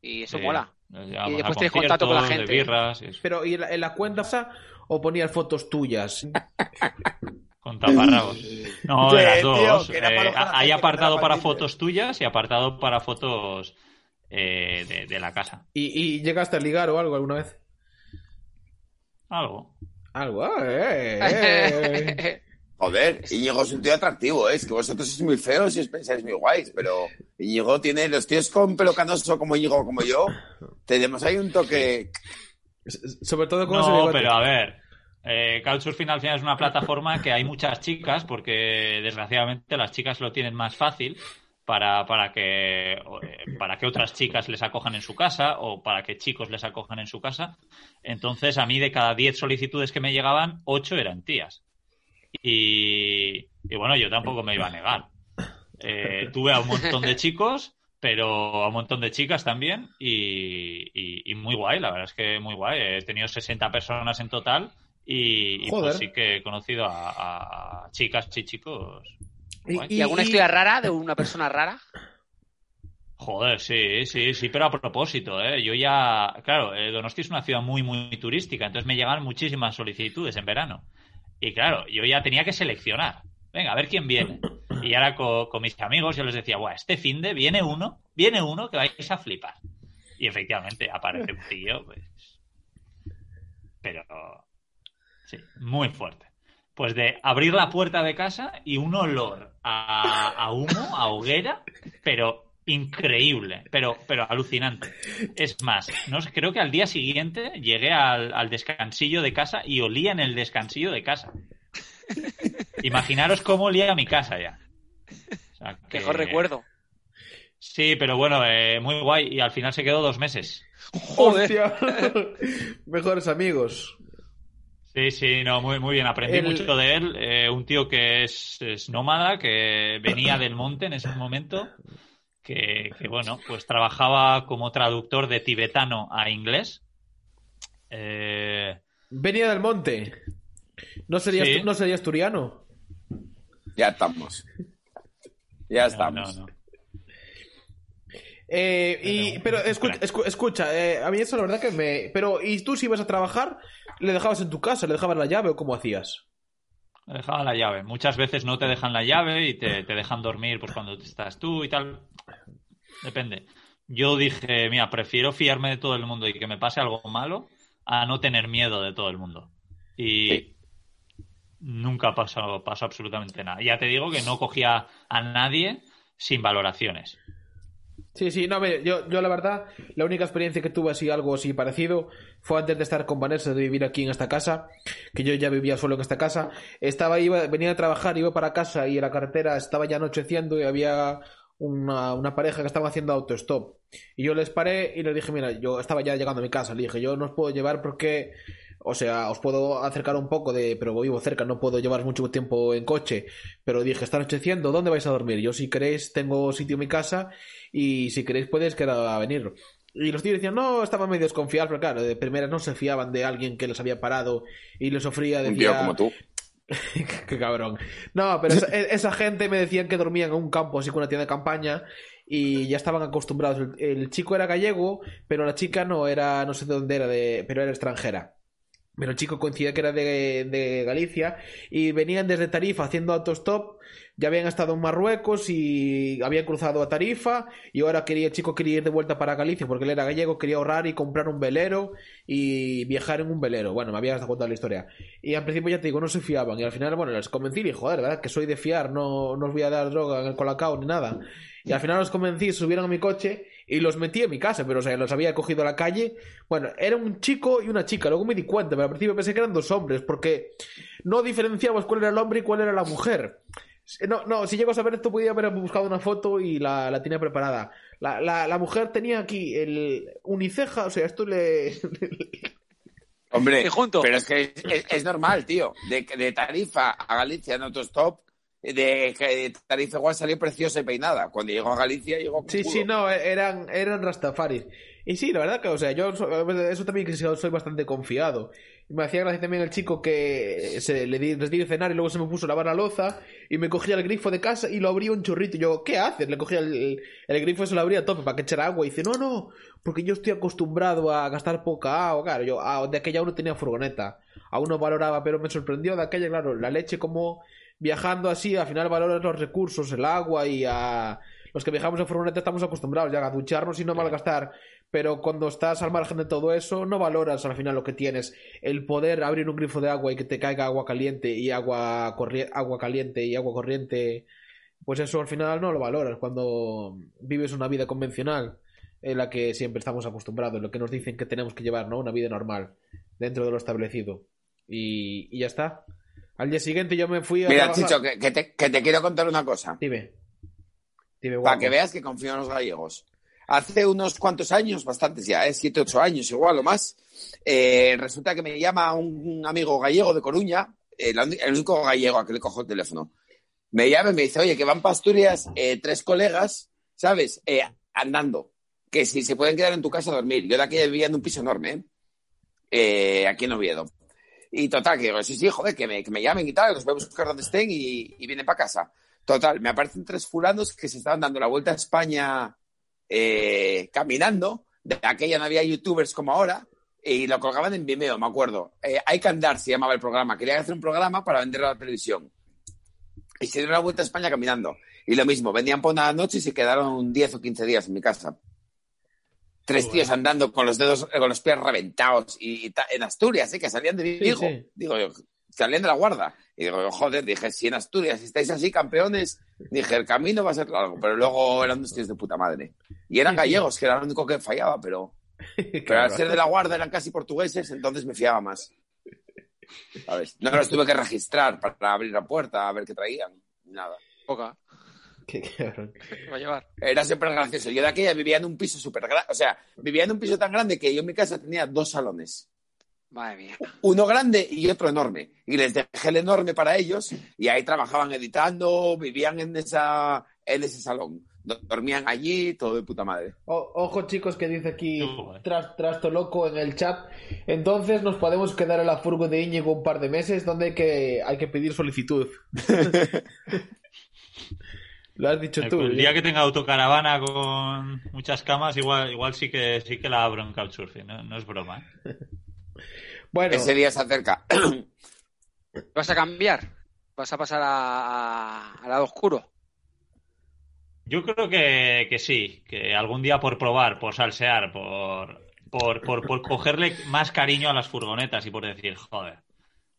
S3: y eso sí, mola. Y después tienes contacto con la gente.
S1: Birras, y
S2: pero ¿y en la, en la cuenta o ponías fotos tuyas?
S1: Con taparrabos. No, de las dos. Tío, eh, hay apartado para fotos tuyas y apartado para fotos eh, de, de, la casa.
S2: ¿Y, ¿Y, llegaste a ligar o algo alguna vez?
S1: Algo.
S2: Algo, eh, eh.
S4: Joder, Íñigo es un tío atractivo, ¿eh? es que vosotros sois muy feos y os pensáis muy guays, pero Íñigo tiene, los tíos con pelo canoso como Íñigo como yo, tenemos ahí un toque...
S2: Sobre todo con
S1: No, pero a ver, eh, Couchsurfing al final es una plataforma que hay muchas chicas, porque desgraciadamente las chicas lo tienen más fácil, para, para, que, para que otras chicas les acojan en su casa o para que chicos les acojan en su casa. Entonces, a mí de cada 10 solicitudes que me llegaban, 8 eran tías. Y, y bueno, yo tampoco me iba a negar. Eh, tuve a un montón de chicos, pero a un montón de chicas también y, y, y, muy guay, la verdad es que muy guay. He tenido 60 personas en total y, y pues sí que he conocido a, a chicas y chicos
S3: ¿Y, ¿Y, alguna historia rara de una persona rara?
S1: Joder, sí, sí, sí, pero a propósito, ¿eh? Yo ya, claro, Donosti es una ciudad muy, muy turística, entonces me llegan muchísimas solicitudes en verano. Y claro, yo ya tenía que seleccionar. Venga, a ver quién viene. Y ahora con, mis amigos yo les decía, Buah, este fin de viene uno, viene uno que vais a flipar. Y efectivamente aparece un tío, pues. Pero. Sí, muy fuerte pues de abrir la puerta de casa y un olor a, a humo, a hoguera, pero increíble, pero, pero alucinante. Es más, no creo que al día siguiente llegué al, al, descansillo de casa y olía en el descansillo de casa. Imaginaros cómo olía mi casa ya.
S3: O sea, que... Mejor recuerdo.
S1: Sí, pero bueno, eh, muy guay. Y al final se quedó dos meses.
S2: ¡Hostia! Mejores amigos.
S1: Sí, sí, no, muy, muy bien. Aprendí el... mucho de él. Eh, un tío que es, es, nómada, que venía del monte en ese momento, que, que, bueno, pues trabajaba como traductor de tibetano a inglés Eh,
S2: Venía del monte. ¿No sería,
S1: Sí.
S2: ¿no sería asturiano?
S4: Ya estamos. Ya
S1: no,
S4: estamos.
S1: no, no.
S2: Eh, y,
S1: Pero-
S2: pero escucha, escu- escucha eh, a mí eso la verdad que me... Pero, ¿y tú si ibas a trabajar, le dejabas en tu casa, le dejabas la llave o cómo hacías?
S1: Me dejaban la llave. Muchas veces no te dejan la llave y te, te dejan dormir pues cuando estás tú y tal. Depende. Yo dije, mira, prefiero fiarme de todo el mundo y que me pase algo malo a no tener miedo de todo el mundo. Y
S4: Sí.
S1: nunca pasó, pasó absolutamente nada. Ya te digo que no cogía a nadie sin valoraciones.
S2: Sí, sí, no, mire, yo, yo la verdad, la única experiencia que tuve así, algo así parecido, fue antes de estar con Vanessa, de vivir aquí en esta casa, que yo ya vivía solo en esta casa. Estaba, iba, venía a trabajar, iba para casa y en la carretera estaba ya anocheciendo y había una, una pareja que estaba haciendo autostop. Y yo les paré y les dije, mira, yo estaba ya llegando a mi casa, le dije, yo no os puedo llevar porque, o sea, os puedo acercar un poco de, pero vivo cerca, no puedo llevar mucho tiempo en coche. Pero dije, está anocheciendo, ¿dónde vais a dormir? Yo si queréis tengo sitio en mi casa y si queréis podéis quedar a venir. Y los tíos decían, no, estaban medio desconfiados, pero claro, de primeras no se fiaban de alguien que les había parado y les ofrecía,
S4: Un
S2: decía...
S4: tío como tú.
S2: Qué cabrón. No, pero esa, e- esa gente me decían que dormían en un campo, así con una tienda de campaña, y ya estaban acostumbrados. El, el chico era gallego, pero la chica no era, no sé de dónde era, de, pero era extranjera. Pero el chico coincidía que era de, de Galicia y venían desde Tarifa haciendo autostop. Ya habían estado en Marruecos y habían cruzado a Tarifa y ahora quería el chico quería ir de vuelta para Galicia porque él era gallego, quería ahorrar y comprar un velero y viajar en un velero. Bueno, me habías contado la historia. Y al principio ya te digo, no se fiaban. Y al final, bueno, les convencí y dije, joder, ¿verdad? Que soy de fiar, no, no os voy a dar droga en el colacao ni nada. Y al final los convencí, subieron a mi coche y los metí en mi casa, pero o sea, los había cogido a la calle. Bueno, era un chico y una chica, luego me di cuenta, pero al principio pensé que eran dos hombres, porque no diferenciabas cuál era el hombre y cuál era la mujer. No, no, si llego a saber esto podía haber buscado una foto y la, la tenía preparada. La, la, la mujer tenía aquí el uniceja, o sea, esto le...
S4: Hombre,
S3: junto.
S4: pero es que es, es- es normal, tío. De, de Tarifa a Galicia en autostop, de, que Tarifa igual salió preciosa y peinada. Cuando llegó a Galicia, llegó
S2: Sí,
S4: culo.
S2: sí, no, eran, eran Rastafaris. Y sí, la verdad que, o sea, yo so- eso también que soy bastante confiado. Me hacía gracia también el chico que se le di, les di cenar y luego se me puso a lavar la loza y me cogía el grifo de casa y lo abría un chorrito. Y yo, ¿qué haces? Le cogía el, el, el grifo y se lo abría a tope para que echara agua. Y dice, no, no, porque yo estoy acostumbrado a gastar poca agua. Claro, yo ah, de aquella aún no tenía furgoneta. Aún no valoraba, pero me sorprendió de aquella, claro, la leche como viajando así, al final valoras los recursos, el agua y a... Los que viajamos en furgoneta estamos acostumbrados ya a ducharnos y no malgastar, pero cuando estás al margen de todo eso, no valoras al final lo que tienes. El poder abrir un grifo de agua y que te caiga agua caliente y agua, agua caliente y agua corriente, pues eso al final no lo valoras cuando vives una vida convencional en la que siempre estamos acostumbrados, lo que nos dicen que tenemos que llevar, ¿no? Una vida normal, dentro de lo establecido. Y, y ya está. Al día siguiente yo me fui a
S4: Mira,
S2: trabajar.
S4: Chicho, que, te, que te quiero contar una cosa.
S2: Dime. Dime,
S4: Para que veas que confío en los gallegos. Hace unos cuantos años, bastantes ya, ¿eh? siete, ocho años igual o más, eh, resulta que me llama un amigo gallego de Coruña, el, el único gallego a que le cojo el teléfono. Me llama y me dice, oye, que van para Asturias eh, tres colegas, ¿sabes? Eh, andando, que si se pueden quedar en tu casa a dormir. Yo de aquí vivía en un piso enorme, aquí en Oviedo. Y total, que digo, sí, sí, joder, que me, que me llamen y tal, los voy buscar donde estén y, y vienen para casa. Total, me aparecen tres fulanos que se estaban dando la vuelta a España eh, caminando. De aquella no había youtubers como ahora. Y lo colgaban en Vimeo, me acuerdo. Eh, Hay que andar, se llamaba el programa. Querían hacer un programa para venderlo a la televisión. Y se dieron la vuelta a España caminando. Y lo mismo, venían por una noche y se quedaron 10 o 15 días en mi casa. Tres tíos andando con los dedos, con los pies reventados y ta- en Asturias, ¿eh? que salían de Vigo.
S2: sí.
S4: Digo yo, salían de la guarda. Y digo, joder, dije, si en Asturias estáis así, campeones, dije, el camino va a ser largo. Pero luego eran dos tíos de puta madre. Y eran
S2: Sí, sí.
S4: gallegos, que era lo único que fallaba, pero, pero al ser de la guarda eran casi portugueses, entonces me fiaba más. ¿Sabes? No los tuve que registrar para abrir la puerta, a ver qué traían. Nada.
S3: Poca.
S2: Qué cabrón.
S3: Va a llevar.
S4: Era siempre gracioso. Yo de aquella vivía en un piso súper grande. O sea, vivía en un piso tan grande que yo en mi casa tenía dos salones.
S3: Madre mía.
S4: Uno grande y otro enorme. Y les dejé el enorme para ellos y ahí trabajaban editando, vivían en, esa, en ese salón. dormían allí, todo de puta madre.
S2: O- ojo, chicos, que dice aquí tras, Trasto Loco en el chat. Entonces nos podemos quedar en la furgo de Íñigo un par de meses donde hay que, hay que pedir solicitud. Lo has dicho tú.
S1: el
S2: ¿eh?
S1: día que tenga autocaravana con muchas camas, igual, igual sí que sí que la abro en Couchsurfing, no, no es broma. ¿eh?
S2: Bueno,
S4: Ese día se acerca.
S3: ¿Vas a cambiar? ¿Vas a pasar a- a- al lado oscuro?
S1: Yo creo que, que sí, que algún día por probar, por salsear, por, por, por, por cogerle más cariño a las furgonetas y por decir, joder,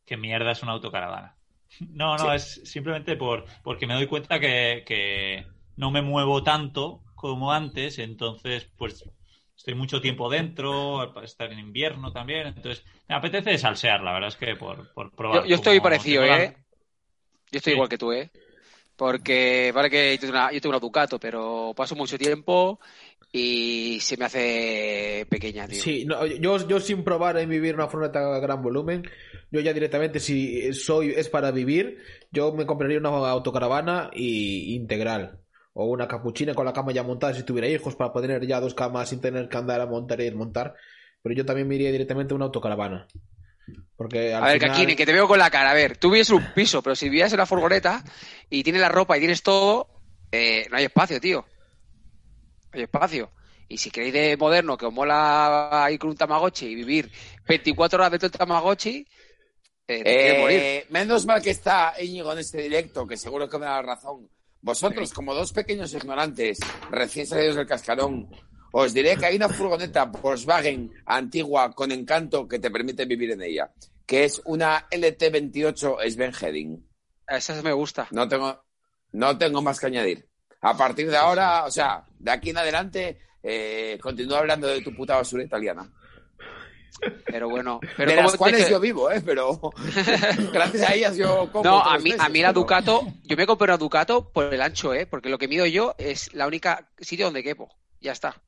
S1: qué mierda es una autocaravana. No, no, es simplemente por porque me doy cuenta que, que no me muevo tanto como antes, entonces pues estoy mucho tiempo dentro, para estar en invierno también, entonces me apetece salsear, la verdad es que por, por probar.
S3: Yo, yo estoy
S1: como
S3: parecido, ¿eh? Yo estoy
S1: Sí.
S3: igual que tú, ¿eh? Porque vale que yo tengo, una, yo tengo una Ducato, pero paso mucho tiempo y se me hace pequeña, tío.
S2: Sí, no, yo, yo sin probar en vivir una furgoneta a gran volumen, yo ya directamente si soy es para vivir, yo me compraría una autocaravana y integral o una capuchina con la cama ya montada si tuviera hijos para poder ya dos camas sin tener que andar a montar y desmontar, pero yo también me iría directamente a una autocaravana. Porque al
S3: A ver,
S2: final...
S3: Kakine, que te veo con la cara. A ver, tú vives en un piso, pero si vivías en una furgoneta y tienes la ropa y tienes todo, eh, no hay espacio, tío. No hay espacio. Y si queréis de moderno, que os mola ir con un Tamagotchi y vivir 24 horas dentro del Tamagotchi, eh, te quieres morir.
S4: Eh, menos mal que está Íñigo en este directo, que seguro que me da la razón. Vosotros, como dos pequeños ignorantes, recién salidos del cascarón, os diré que hay una furgoneta Volkswagen antigua con encanto que te permite vivir en ella, que es una LT28 Sven Heading.
S3: Esa me gusta.
S4: No tengo, no tengo más que añadir. A partir de ahora, o sea, de aquí en adelante, eh, continúa hablando de tu puta basura italiana.
S3: Pero bueno, pero
S4: de
S3: ¿cómo
S4: las cuales
S3: que-
S4: yo vivo, ¿eh? Pero gracias a ellas yo como
S3: No, a mí,
S4: meses,
S3: a mí la
S4: pero-
S3: Ducato, yo me compré una Ducato por el ancho, ¿eh? Porque lo que mido yo es la única sitio donde quepo. Ya está.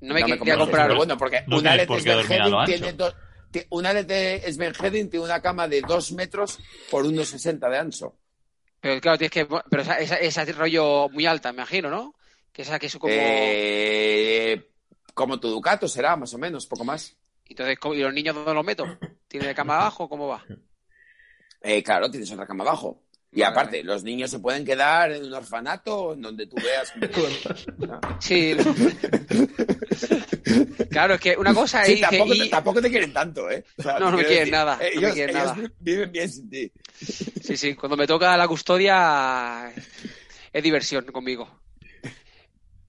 S3: No me
S4: No me
S3: quería comprar.
S4: pero bueno, porque
S1: No
S4: una LT
S1: por
S4: tiene dos, una tiene una cama de 2 metros por 1,60 de ancho.
S3: Pero claro, tienes que. Pero esa, esa, esa es rollo muy alta, me imagino, ¿no? Que esa que es como.
S4: Eh, como tu Ducato será, más o menos, poco más.
S3: Entonces, ¿cómo- ¿y los niños dónde los meto? ¿Tiene cama abajo? ¿Cómo va?
S4: Eh, claro, tienes otra cama abajo. Y
S3: Vale,
S4: aparte, los niños se pueden quedar en un orfanato en donde tú veas.
S3: Sí. claro, es que una cosa es.
S4: Sí,
S3: que-
S4: tampoco, te,
S3: y-
S4: tampoco te quieren tanto, ¿eh? O sea,
S3: No, no me quieren nada, no me quieren
S4: ellos
S3: nada.
S4: viven bien sin ti.
S3: Sí, sí, cuando me toca la custodia es diversión conmigo.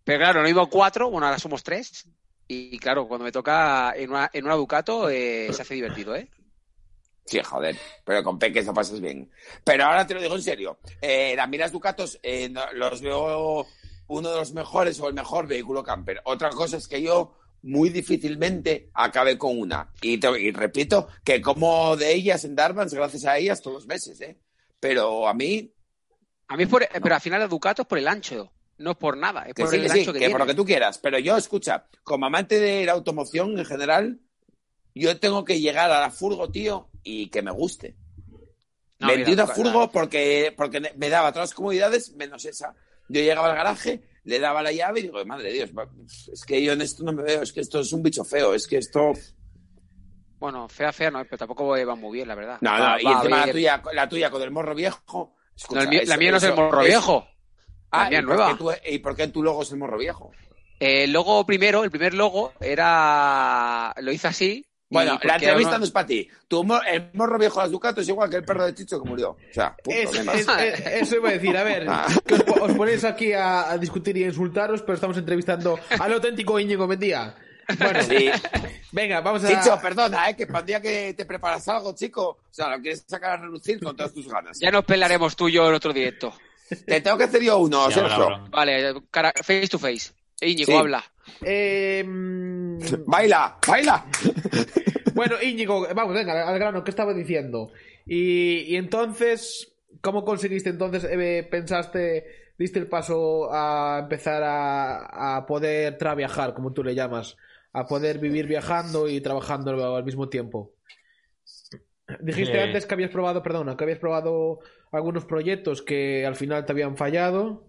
S3: Pero claro, no mismo cuatro, bueno, ahora somos tres. Y claro, cuando me toca en una, en una Ducato eh, se hace divertido, ¿eh?
S4: Sí, joder, pero con peques lo pasas bien. Pero ahora te lo digo en serio. Eh, las miras Ducatos eh, los veo uno de los mejores o el mejor vehículo camper. Otra cosa es que yo muy difícilmente acabe con una. Y, te- y repito que como de ellas en Darmans, gracias a ellas, todos los meses, ¿eh? Pero a mí,
S3: A mí por, pero al final la Ducato es por el ancho, no es por nada, es
S4: que
S3: por
S4: sí,
S3: el
S4: que sí,
S3: que,
S4: que por lo que tú quieras. Pero yo, escucha, como amante de la automoción en general, yo tengo que llegar a la furgo, tío, y que me guste.
S3: No,
S4: Vendí una furgo porque, porque me daba todas las comodidades menos esa. Yo llegaba al garaje, le daba la llave y digo, madre de Dios, es que yo en esto no me veo, es que esto es un bicho feo, es que esto...
S3: Bueno, fea, fea no, pero tampoco va muy bien, la verdad.
S4: No,
S3: Va-
S4: no, y
S3: va
S4: encima la tuya, la tuya con el morro viejo... escucha,
S3: No, el mío- la mía no es el morro
S4: eso-
S3: viejo.
S4: Ah, ¿y
S3: es
S4: por
S3: nueva.
S4: qué tú- ¿y por qué tu logo es el morro viejo?
S3: Eh, el logo primero, el primer logo era. Lo hice así.
S4: Bueno, la entrevista no es para ti. Tu mor- el morro viejo de las Ducato es igual que el perro de Chicho que murió. O sea, punto,
S2: Es- es- es- eso iba a decir, a ver,
S4: Ah.
S2: que os, po- os ponéis aquí a, a discutir y a insultaros, pero estamos entrevistando al auténtico Íñigo Mendía. Bueno,
S4: Sí.
S2: venga, vamos a...
S4: Chicho, perdona, ¿eh? que para el día que te preparas algo, chico, o sea, lo quieres sacar a relucir con todas tus ganas.
S3: Ya nos pelearemos tú y yo en otro directo.
S4: Te tengo que hacer yo uno, Sergio.
S3: Vale, cara, face to face. Íñigo,
S4: Sí.
S3: habla.
S2: Eh, mm,
S4: Baila, baila.
S2: bueno, Íñigo, vamos, venga, al grano, ¿qué estaba diciendo? Y, y entonces, ¿cómo conseguiste entonces, eh, pensaste, diste el paso a empezar a, a poder traviajar, como tú le llamas, a poder vivir viajando y trabajando al mismo tiempo? Dijiste
S1: Eh.
S2: antes que habías probado, perdona, que habías probado algunos proyectos que al final te habían fallado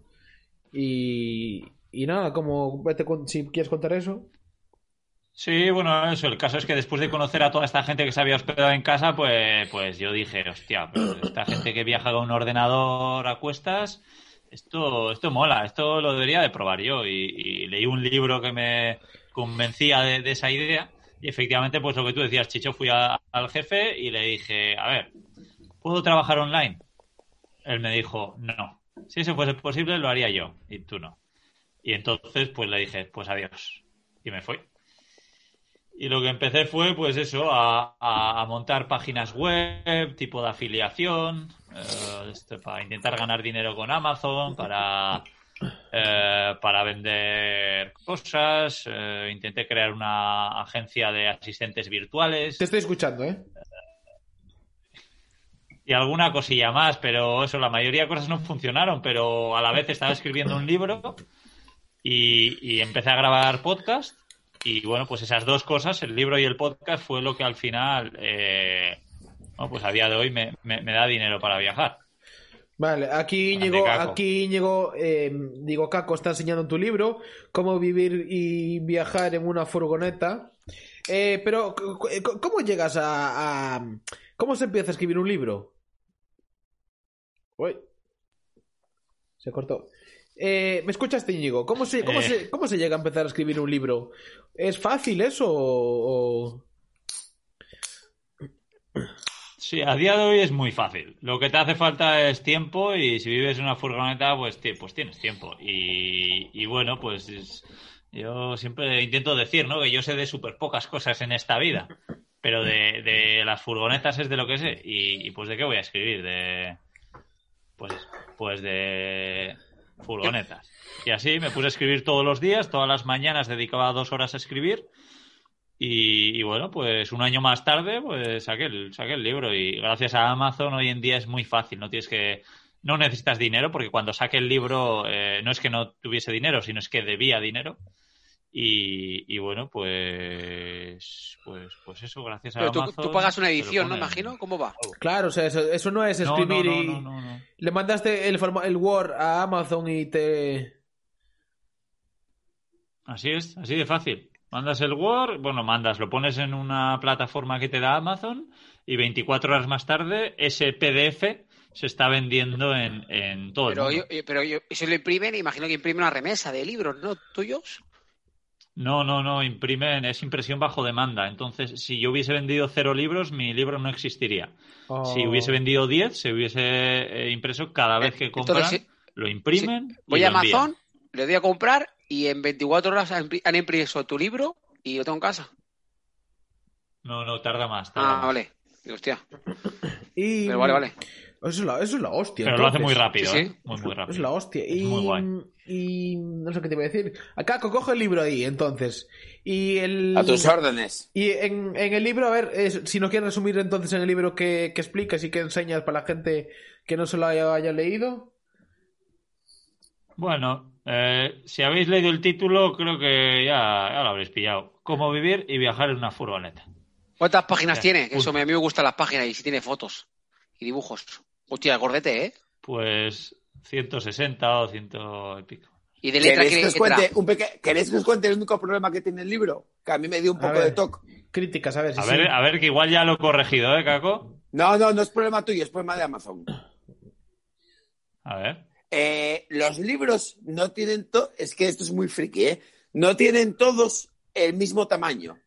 S2: Y, y nada, como vete con- si quieres contar eso.
S1: Sí, bueno, eso. El caso es que después de conocer a toda esta gente que se había hospedado en casa, pues, pues yo dije, hostia, pero esta gente que viaja con un ordenador a cuestas, esto, esto mola, esto lo debería de probar yo. Y, leí un libro que me convencía de, esa idea. Y efectivamente, pues lo que tú decías, Chicho, fui al jefe y le dije, a ver, ¿puedo trabajar online? Él me dijo, no. Si eso fuese posible, lo haría yo, y tú no. Y entonces, pues le dije, pues adiós. Y me fui. Y lo que empecé fue, pues eso, a, a- a montar páginas web, tipo de afiliación, eh, esto, para intentar ganar dinero con Amazon, para, eh, para vender cosas. eh, intenté crear una agencia de asistentes virtuales
S2: Te estoy escuchando, ¿eh?
S1: Y alguna cosilla más, pero eso, la mayoría de cosas no funcionaron, pero a la vez estaba escribiendo un libro y, y empecé a grabar podcast y bueno, pues esas dos cosas, el libro y el podcast, fue lo que al final, eh, bueno, pues a día de hoy me, me- me da dinero para viajar.
S2: Vale, aquí
S1: Caco.
S2: aquí Íñigo, eh, digo, Caco está enseñando en tu libro cómo vivir y viajar en una furgoneta. Eh, pero, ¿cómo llegas a, a- ¿Cómo se empieza a escribir un libro? Uy. Se cortó. Eh, ¿Me escuchaste, Íñigo? ¿Cómo se, cómo,
S1: Eh.
S2: se, ¿Cómo se llega a empezar a escribir un libro? ¿Es fácil eso o...?
S1: Sí, a día de hoy es muy fácil. Lo que te hace falta es tiempo y si vives en una furgoneta, pues, pues tienes tiempo. Y, y bueno, pues es- yo siempre intento decir, ¿no? Que yo sé de súper pocas cosas en esta vida, pero de, de las furgonetas es de lo que sé. Y, y, pues de qué voy a escribir, de pues, pues de furgonetas. Y así me puse a escribir todos los días, todas las mañanas dedicaba dos horas a escribir. Y, bueno, pues un año más tarde, pues saqué el, saqué el libro. Y gracias a Amazon hoy en día es muy fácil. No tienes que. No necesitas dinero, porque cuando saqué el libro eh, no es que no tuviese dinero, sino es que debía dinero. Y, y bueno, pues. Pues, pues eso, gracias a
S3: Pero tú,
S1: Amazon.
S3: tú pagas una edición, ¿no? Imagino. ¿Cómo va?
S2: Claro, o sea, eso, eso no es
S1: No, no,
S2: escribir
S1: no,
S2: y...
S1: no, no, no.
S2: Le mandaste el, forma- el Word a Amazon y te...
S1: Así es, así de fácil. Mandas el Word, bueno, mandas, lo pones en una plataforma que te da Amazon y 24 horas más tarde ese PDF se está vendiendo en, en todo
S3: Pero,
S1: el
S3: yo,
S1: mundo.
S3: eh, pero yo, eso lo imprimen, imagino que imprimen una remesa de libros, ¿no? ¿Tuyos?
S1: No, no, no, imprimen, es impresión bajo demanda. Entonces, si yo hubiese vendido cero libros, mi libro no existiría. Si
S2: Oh.
S1: hubiese vendido 10, se hubiese eh, impreso cada vez que
S3: Entonces,
S1: compran,
S3: sí,
S1: lo imprimen.
S3: Voy a
S1: envían.
S3: Amazon, le doy a comprar y en 24 horas han impreso tu libro y lo tengo en casa.
S1: No, no, tarda más. tarda
S3: Ah,
S1: más.
S3: vale. Hostia.
S2: Y...
S3: Pero vale, vale.
S2: Eso es la, eso es la hostia.
S1: Pero lo hace muy rápido,
S3: Sí,
S1: ¿eh? Muy, muy rápido.
S2: Es la hostia.
S1: Es
S2: y,
S1: muy guay.
S2: y no sé qué te iba a decir. Acá coge el libro ahí, entonces. Y el...
S4: A tus órdenes.
S2: Y en, en el libro, a ver, es- si no quieres resumir entonces en el libro que, que explicas y que enseñas para la gente que no se lo haya, haya leído.
S1: Bueno, eh, si habéis leído el título, creo que ya, ya lo habréis pillado. Cómo vivir y viajar en una furgoneta.
S3: ¿Cuántas páginas
S1: Ya,
S3: tiene? Eso a mí me gustan las páginas y si tiene fotos y dibujos. Hostia, gordete, ¿eh?
S1: Pues 160 o 100 y pico.
S3: Y de letra
S4: ¿Queréis que,
S3: que
S4: os cuente un peque- ¿Queréis que os cuente el único problema que tiene el libro? Que a mí me dio un
S2: A
S4: poco
S2: ver.
S4: de toque.
S2: Críticas, a ver si
S1: A
S2: sí.
S1: ver, a ver, que igual ya lo he corregido, ¿eh, Caco?
S4: No, no, no es problema tuyo, es problema de Amazon.
S1: A ver.
S4: Eh, los libros no tienen to- es que esto es muy friki, ¿eh? No tienen todos el mismo tamaño.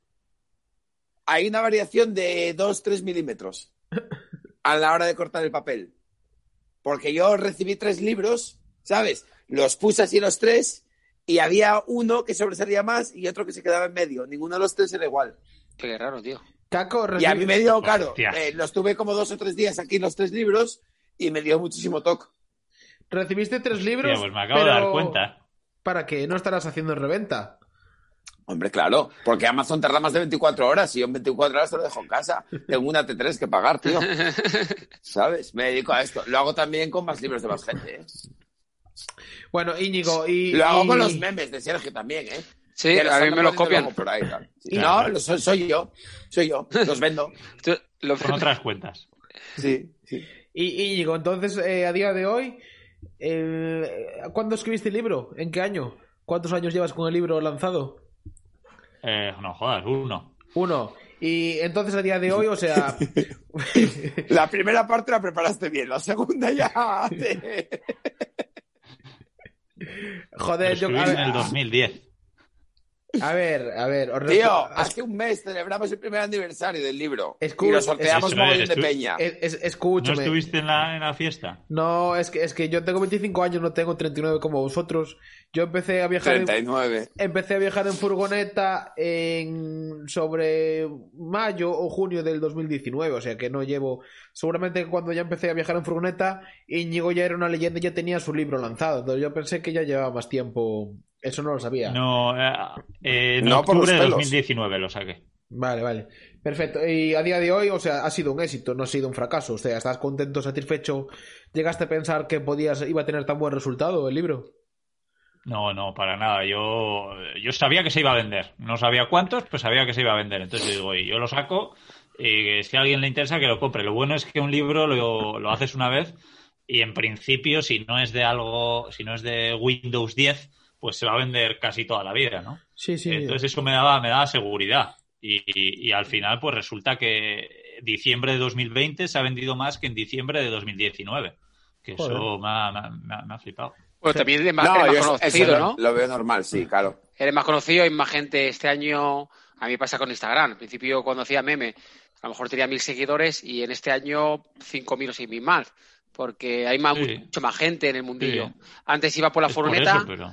S4: Hay una variación de 2-3 milímetros a la hora de cortar el papel. Porque yo recibí tres libros, ¿sabes? Los puse así los tres y había uno que sobresalía más y otro que se quedaba en medio. Ninguno de los tres era igual.
S3: Qué raro, tío.
S2: Caco,
S4: Y a mí me dio, claro, eh, los tuve como dos o tres días aquí los tres libros y me dio muchísimo toque.
S2: recibiste tres libros.
S1: Hostia, pues me acabo de dar cuenta.
S2: ¿Para qué? ¿No estarás haciendo reventa?
S4: Hombre, claro, porque Amazon tarda más de 24 horas y yo en 24 horas te lo dejo en casa. Tengo una T3 que pagar, tío. ¿Sabes? Me dedico a esto. Lo hago también con más libros de más gente. ¿eh?
S2: Bueno, Íñigo, y.
S4: Lo hago
S2: y-
S4: con los memes de Sergio también, ¿eh?
S3: Sí,
S4: los
S3: a mí me los copian.
S4: luego por ahí, tal. Sí.
S1: Claro.
S4: No, lo soy, soy yo. Soy yo. Los vendo.
S3: Tú- lo-
S1: Con otras cuentas.
S4: Sí, sí.
S2: Y Íñigo, entonces, eh, a día de hoy, eh, ¿cuándo escribiste el libro? ¿En qué año? ¿Cuántos años llevas con el libro lanzado?
S1: Eh, no jodas, uno.
S2: Uno. Y entonces a día de hoy, o sea...
S4: La primera parte la preparaste bien, la segunda ya...
S2: Joder, yo... A
S1: en el
S2: ver,
S1: 2010.
S2: A ver, a ver, os
S4: Tío, hace un mes celebramos el primer aniversario del libro. Y lo sorteamos mogollón de peña.
S2: Es- es-
S1: ¿No
S2: escúchame.
S1: estuviste en la, en la fiesta?
S2: No, es que, es que yo tengo 25 años, no tengo 39 como vosotros. Yo empecé a viajar en,
S4: 39.
S2: empecé a viajar en furgoneta en sobre mayo o junio del 2019, o sea que no llevo. Seguramente cuando ya empecé a viajar en furgoneta, Íñigo ya era una leyenda y ya tenía su libro lanzado. Entonces yo pensé que ya llevaba más tiempo. Eso no lo sabía.
S1: No, eh, eh, en
S4: No por los
S1: octubre de
S4: pelos.
S1: 2019 lo saqué.
S2: Vale, vale. Perfecto. Y a día de hoy, o sea, ha sido un éxito, no ha sido un fracaso. O sea, estás contento, satisfecho. ¿Llegaste a pensar que podías, iba a tener tan buen resultado el libro?
S1: No, no, para nada. Yo, yo sabía que se iba a vender. No sabía cuántos, pues sabía que se iba a vender. Entonces yo digo, y yo lo saco y si a alguien le interesa que lo compre. Lo bueno es que un libro lo, lo haces una vez y en principio, si no es de algo, si no es de Windows 10, pues se va a vender casi toda la vida, ¿no?
S2: Sí, sí.
S1: Entonces eso me daba, me daba seguridad. Y, y- y al final, pues resulta que diciembre de 2020 se ha vendido más que en diciembre de 2019. Que eso
S2: Joder.
S1: me ha, me ha- me ha- me ha flipado.
S3: Bueno, también eres más,
S4: No,
S3: eres más conocido, ¿no?
S4: lo, lo veo normal, sí, claro.
S3: Eres más conocido, hay más gente este año. A mí me pasa con Instagram. Al principio, cuando hacía meme, a lo mejor tenía mil seguidores y en este año cinco mil o seis mil más. Porque hay más,
S1: Sí.
S3: mucho más gente en el mundillo.
S1: Sí.
S3: Antes iba por la
S1: Es por
S3: furgoneta,
S1: eso, pero...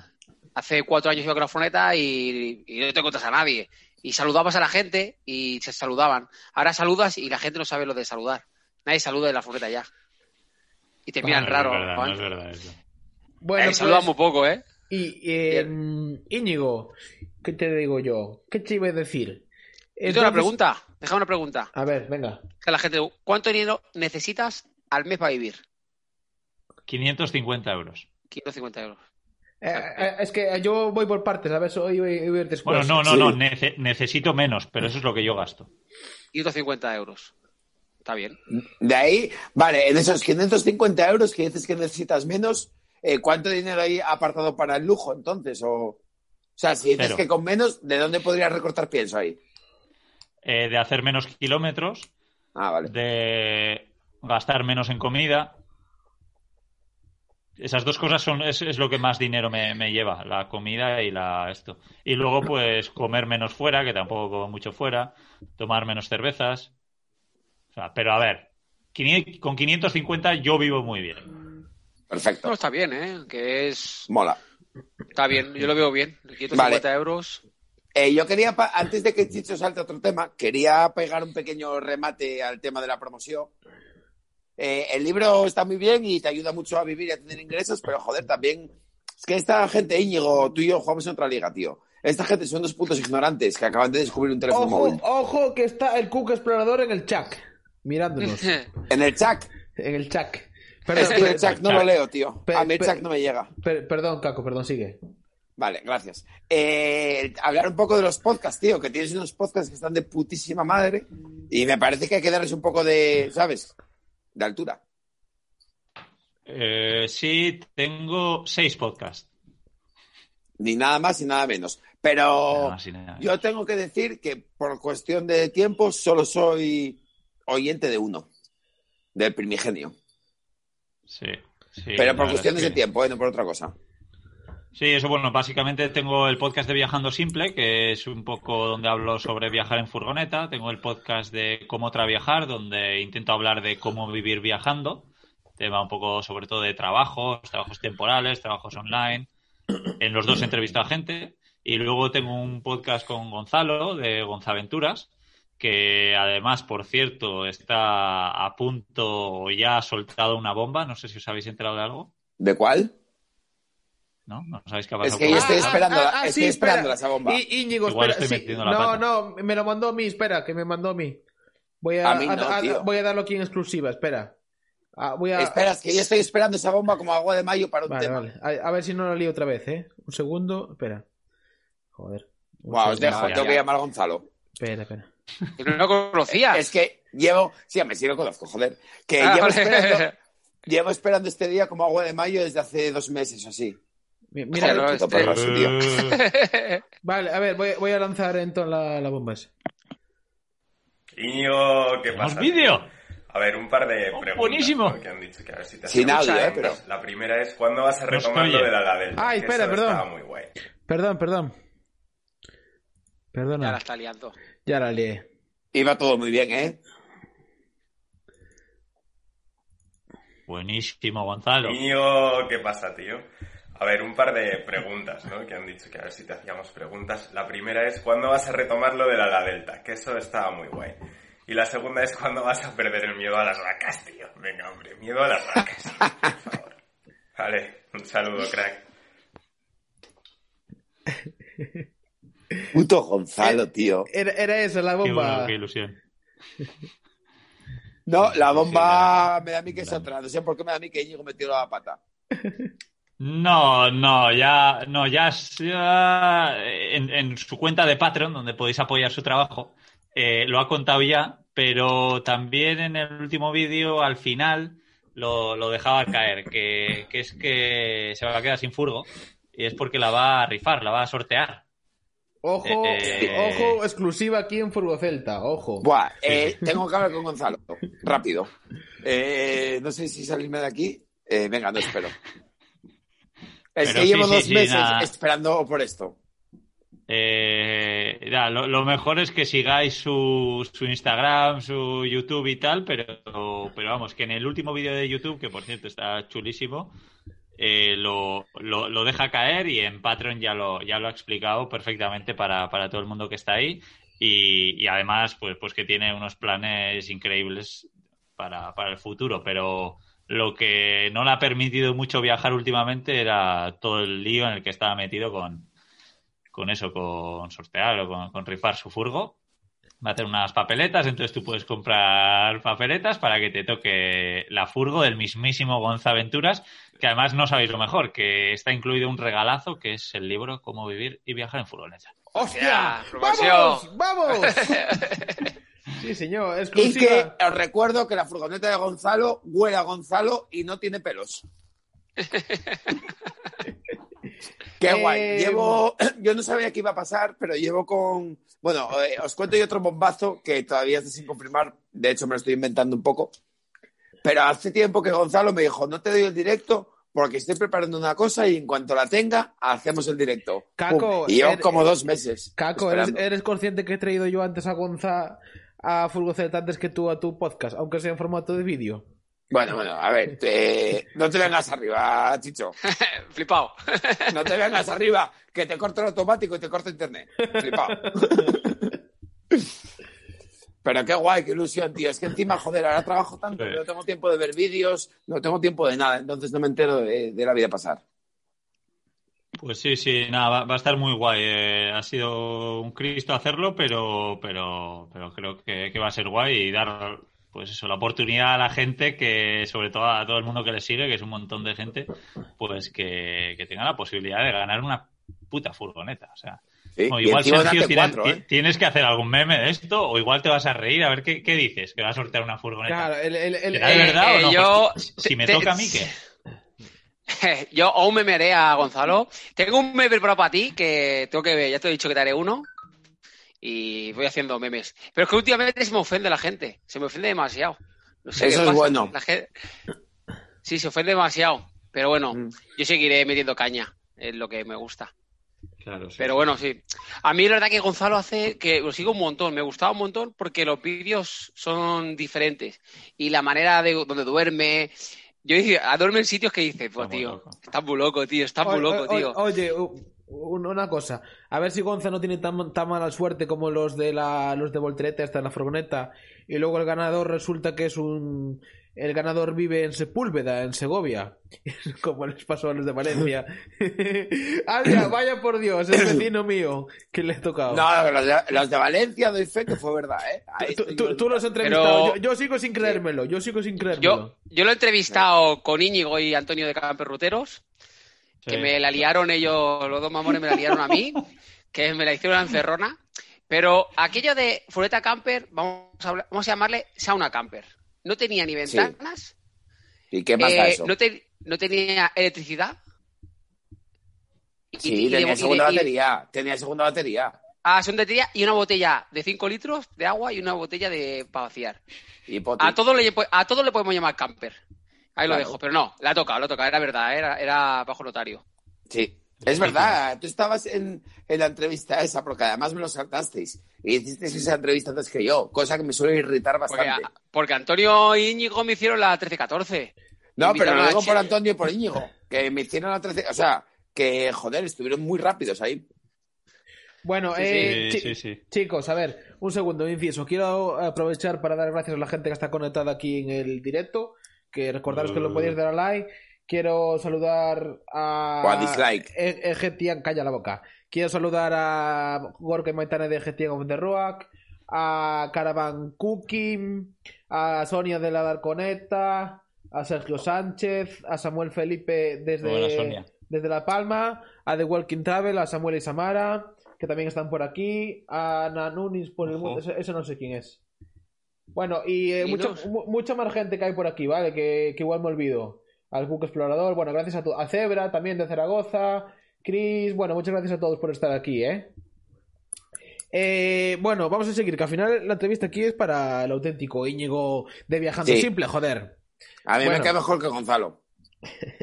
S3: hace cuatro años iba con la furgoneta y, y no te encuentras a nadie. Y saludabas a la gente y se saludaban. Ahora saludas y la gente no sabe lo de saludar. Nadie saluda en la furgoneta ya. Y te miran raro.
S1: No es verdad,
S3: Juan.
S1: no es verdad eso.
S2: Bueno,
S3: Eh, saludan
S2: pues,
S3: muy poco, ¿eh?
S2: y eh, Íñigo, ¿qué te digo yo? ¿Qué te iba a decir?
S3: Yo tengo una
S2: Entonces-
S3: pregunta. Déjame una pregunta.
S2: A ver, venga.
S3: Que la gente, ¿cuánto dinero necesitas al mes para vivir?
S1: 550 euros.
S3: 550 euros.
S2: Eh, eh, es que yo voy por partes, a ver, hoy voy a ir después.
S1: Bueno, no, no,
S4: sí.
S1: no, nece- necesito menos, pero eso es lo que yo gasto.
S3: 550 euros. Está bien.
S4: De ahí, vale, en esos 550 euros que dices que necesitas menos, eh, ¿cuánto dinero hay apartado para el lujo entonces? O, o sea, si dices
S1: Cero.
S4: que con menos, ¿de dónde podrías recortar pienso ahí?
S1: Eh, de hacer menos kilómetros,
S4: Ah, vale.
S1: de gastar menos en comida. Esas dos cosas son es, es lo que más dinero me, me lleva, la comida y la esto. Y luego pues comer menos fuera, que tampoco como mucho fuera, tomar menos cervezas. O sea, pero a ver, 500 con 550 yo vivo muy bien.
S4: Perfecto.
S3: No, está bien, ¿eh? Que es...
S4: Mola.
S3: Está bien, yo lo veo bien. 550 euros.
S4: Eh, yo quería, pa- antes de que Chicho salte a otro tema, quería pegar un pequeño remate al tema de la promoción. Eh, el libro está muy bien y te ayuda mucho a vivir y a tener ingresos, pero joder, también es que esta gente, Íñigo, tú y yo jugamos en otra liga, tío. Esta gente son dos putos ignorantes que acaban de descubrir un teléfono
S2: Ojo,
S4: móvil.
S2: ojo que está el Cook Explorador en el chat, mirándonos.
S4: En el chat.
S2: en el chat.
S4: Es
S2: Perdón,
S4: que el chat no lo leo, tío. A mí el chat no me llega.
S2: per- perdón, Caco, perdón, sigue.
S4: Vale, gracias. Eh, hablar un poco de los podcasts, tío, que tienes unos podcasts que están de putísima madre y me parece que hay que darles un poco de, ¿sabes? De altura.
S1: Eh, sí, tengo seis podcasts.
S4: Ni nada más ni nada menos. Pero
S1: Nada nada
S4: yo tengo que decir que por cuestión de tiempo solo soy oyente de uno, del primigenio.
S1: Sí, sí,
S4: Pero por cuestiones
S1: es
S4: de tiempo, ¿eh? no por otra cosa.
S1: Sí, eso bueno, básicamente tengo el podcast de Viajando Simple, que es un poco donde hablo sobre viajar en furgoneta. Tengo el podcast de Cómo Traviajar, donde intento hablar de cómo vivir viajando. Tema un poco sobre todo de trabajos, trabajos temporales, trabajos online. En los dos entrevisto a gente. Y luego tengo un podcast con Gonzalo, de Gonzaventuras, que además, por cierto, está a punto, ya ha soltado una bomba. No sé si os habéis enterado de algo.
S4: ¿De cuál?
S1: ¿No? ¿No sabéis qué ha
S4: Es
S1: pasado
S4: que
S1: con
S4: yo
S1: la
S4: estoy esperando,
S2: ah, ah,
S4: estoy
S2: sí,
S4: esperando
S2: espera.
S4: esa bomba.
S2: Y, Íñigo,
S1: Igual
S2: espera.
S1: estoy
S2: sí.
S1: metiendo la
S2: No,
S1: pata.
S2: no, me lo mandó a mí, espera, que me mandó a mí. Voy a,
S4: A mí no,
S2: a- a-
S4: tío.
S2: voy a darlo aquí en exclusiva, espera. Ah, voy a...
S4: Espera, es que yo estoy esperando esa bomba como agua de mayo para un
S2: Vale,
S4: tema.
S2: vale. A, a ver si no lo lío otra vez, ¿eh? Un segundo, espera. Joder.
S4: Buah, os dejo,
S1: ya,
S4: tengo
S1: ya.
S4: que llamar a Gonzalo.
S2: Espera, espera.
S3: Que no lo conocías.
S4: Es que llevo, sí, me sí lo conozco, joder. Que
S3: Ah,
S4: llevo
S3: vale.
S4: esperando, Llevo esperando este día como agua de mayo desde hace dos meses o así.
S2: Mira,
S3: Joder, este-.
S1: Eh,
S2: vale, a ver, voy, voy a lanzar entonces la, la bomba esa.
S6: Íñigo, ¿qué
S1: ¿Tenemos
S6: pasa?
S1: vídeo?
S6: A ver, un par de
S1: Oh,
S6: preguntas
S1: buenísimo.
S6: ¿no? que han dicho que a ver si te
S4: Sin audio, eh, pero-
S6: La primera es, ¿cuándo vas a retomar lo de la Ladelta?
S2: Ay,
S6: Que
S2: espera,
S6: eso
S2: perdón.
S6: Estaba muy guay.
S2: Perdón, perdón.
S3: Ya
S2: Perdona.
S3: la está liando.
S2: Ya la lié.
S4: Iba todo muy bien, ¿eh?
S1: Buenísimo, Gonzalo.
S6: Íñigo, ¿qué pasa, tío? A ver, un par de preguntas, ¿no? Que han dicho que a ver si te hacíamos preguntas. La primera es, ¿cuándo vas a retomar lo de la Ladelta? Que eso estaba muy guay. Y la segunda es, ¿cuándo vas a perder el miedo a las vacas, tío? Venga, hombre, miedo a las vacas, por favor. Vale, un saludo, crack.
S4: Puto Gonzalo, tío.
S2: Era, era esa la
S1: Qué,
S2: bomba.
S1: bueno, qué ilusión.
S4: No, la bomba me da a mí que es otra. No sé por qué me da a mí que Íñigo me tiró la pata.
S1: No, no, ya, no, ya, ya en, en su cuenta de Patreon, donde podéis apoyar su trabajo, eh, lo ha contado ya, pero también en el último vídeo, al final, lo, lo dejaba caer, que, que es que se va a quedar sin furgo y es porque la va a rifar, la va a sortear.
S2: Ojo,
S1: Eh,
S2: ojo, exclusiva aquí en Furgo Celta, ojo.
S4: Buah, eh, tengo que hablar con Gonzalo. Rápido. Eh, no sé si salirme de aquí. Eh, venga, no espero. Es
S1: Pero
S4: que
S1: sí,
S4: llevo
S1: sí,
S4: dos
S1: sí,
S4: meses
S1: nada.
S4: esperando por esto.
S1: Eh, ya, lo, lo mejor es que sigáis su, su Instagram, su YouTube y tal, pero, pero vamos, que en el último vídeo de YouTube, que por cierto está chulísimo, eh, lo, lo, lo deja caer y en Patreon ya lo, ya lo ha explicado perfectamente para, para todo el mundo que está ahí. Y, y además, pues, pues que tiene unos planes increíbles para, para el futuro, pero lo que no le ha permitido mucho viajar últimamente era todo el lío en el que estaba metido con, con eso, con sortear o con, con rifar su furgo. Va a hacer unas papeletas, entonces tú puedes comprar papeletas para que te toque la furgo del mismísimo Gonzaventuras, que además no sabéis lo mejor, que está incluido un regalazo que es el libro Cómo vivir y viajar en furgoneta.
S2: ¡Hostia! ¡Vamos! ¡Vamos! Sí, señor,
S4: Y
S2: exclusiva.
S4: que os recuerdo que la furgoneta de Gonzalo huele a Gonzalo y no tiene pelos. Qué
S2: Eh,
S4: guay. Llevo, yo no sabía qué iba a pasar, pero llevo con. Bueno, eh, os cuento yo otro bombazo que todavía está sin confirmar. De hecho, me lo estoy inventando un poco. Pero hace tiempo que Gonzalo me dijo: No te doy el directo porque estoy preparando una cosa y en cuanto la tenga, hacemos el directo.
S2: Caco,
S4: Pum. y yo como dos meses.
S2: Caco, ¿eres, eres consciente que he traído yo antes a Gonza a Furgo Celta antes que tú a tu podcast, aunque sea en formato de vídeo?
S4: Bueno, bueno, a ver, eh, no te vengas arriba, Chicho.
S3: Flipado.
S4: No te vengas arriba, que te corto el automático y te corto internet. Flipao. Pero qué guay, qué ilusión, tío. Es que encima, joder, ahora trabajo tanto que no tengo tiempo de ver vídeos, no tengo tiempo de nada, entonces no me entero de, de la vida pasar.
S1: Pues sí, sí, nada, va, va a estar muy guay. eh, ha sido un Cristo hacerlo, pero, pero, pero creo que, que va a ser guay y dar, pues eso, la oportunidad a la gente que, sobre todo a todo el mundo que le sigue, que es un montón de gente, pues que, que tenga la posibilidad de ganar una puta furgoneta. O sea,
S4: Sí, y
S1: igual Sergio
S4: date
S1: tiene-
S4: cuatro,
S1: ti-
S4: ¿eh?
S1: tienes que hacer algún meme de esto, o igual te vas a reír a ver qué, qué dices, que va a sortear una furgoneta.
S2: Claro, el, el, el-
S1: ¿Será de
S3: Eh,
S1: verdad o
S3: eh,
S1: no?
S3: yo-
S1: Pues, si me
S3: te-
S1: toca a mí, ¿qué?
S3: Yo aún me meré a Gonzalo. Tengo un meme preparado para ti que tengo que ver. Ya te he dicho que te haré uno. Y voy haciendo memes. Pero es que últimamente se me ofende la gente. Se me ofende demasiado. No sé
S4: Eso es
S3: pasa.
S4: bueno.
S3: La gente- Sí, se ofende demasiado. Pero bueno,
S4: Mm.
S3: yo seguiré metiendo caña. Es lo que me gusta.
S1: Claro, sí.
S3: Pero bueno, sí. A mí la verdad que Gonzalo hace que lo sigo un montón. Me gustaba un montón porque los vídeos son diferentes. Y la manera de donde duerme. Yo dije, a duerme en sitios que dices, pues
S1: Está muy
S3: tío,
S1: loco.
S3: estás muy loco, tío, estás muy loco, tío.
S2: Oye, una cosa. A ver si Gonza no tiene tan, tan mala suerte como los de la, los de Voltereta, hasta en la furgoneta. Y luego el ganador resulta que es un. El ganador vive en Sepúlveda, en Segovia. Como les pasó a los de Valencia. ¡Anda, vaya por Dios! Es vecino mío que le he tocado.
S4: No, los de, los de Valencia doy fe que fue verdad, ¿eh? Ahí
S2: Tú, los has entrevistado.
S3: Pero-
S2: Yo, yo sigo sin creérmelo. Yo sigo sin creérmelo.
S3: Yo, yo lo he entrevistado con Íñigo y Antonio de Camperruteros, que
S1: Sí.
S3: me la liaron ellos, los dos mamones me la liaron a mí, que me la hicieron en Cerrona. Pero aquello de Fureta Camper, vamos a, hablar- vamos a llamarle sauna camper. No tenía ni
S4: Sí.
S3: ventanas
S4: ¿Y qué pasa
S3: Eh,
S4: eso?
S3: no, te- no tenía electricidad.
S4: Sí,
S3: y
S4: tenía
S3: y
S4: segunda
S3: y
S4: batería. Tenía segunda batería.
S3: Ah, de batería y una botella de 5 litros de agua y una botella de para vaciar.
S4: Y.
S3: A todo, le, a todo le podemos llamar camper. Ahí lo dejo, pero no, la ha tocado, la ha tocado, era verdad, era, era bajo notario.
S4: Sí. Es verdad, tú estabas en, en la entrevista esa, porque además me lo saltasteis. Y hiciste esa entrevista antes que yo, cosa que me suele irritar bastante.
S3: porque Antonio y Íñigo me hicieron la 13-14.
S4: No, pero lo digo por Antonio y por Íñigo, que me hicieron la 13. O sea, que joder, estuvieron muy rápidos ahí.
S2: Bueno,
S3: Sí,
S2: eh,
S1: Sí,
S2: chi-
S1: sí, sí.
S2: chicos, a ver, un segundo, inciso. Quiero aprovechar para dar gracias a la gente que está conectada aquí en el directo. Que recordaros que lo podéis dar a like. Quiero saludar a.
S4: O a dislike.
S2: E- Egetian, calla la boca. Quiero saludar a Gorka Maitane de Egetian of the Rock. A Caravan Cooking. A Sonia de la Darconeta. A Sergio Sánchez. A Samuel Felipe desde.
S1: Buena, Sonia.
S2: desde La Palma, a The Walking Travel, a Samuel y Samara, que también están por aquí, a Nanunis por el mundo, ese, no sé quién es. Bueno, y, eh,
S3: Y
S2: mucho- mucha más gente que hay por aquí, ¿vale? Que, que igual me olvido. Al Book Explorador, bueno, gracias a, to- a Zebra, también de Zaragoza, Chris, bueno, muchas gracias a todos por estar aquí, ¿eh? Eh, bueno, vamos a seguir, que al final la entrevista aquí es para el auténtico Íñigo de Viajando
S4: Sí.
S2: Simple, joder.
S4: A mí
S2: Bueno.
S4: me cae mejor que Gonzalo.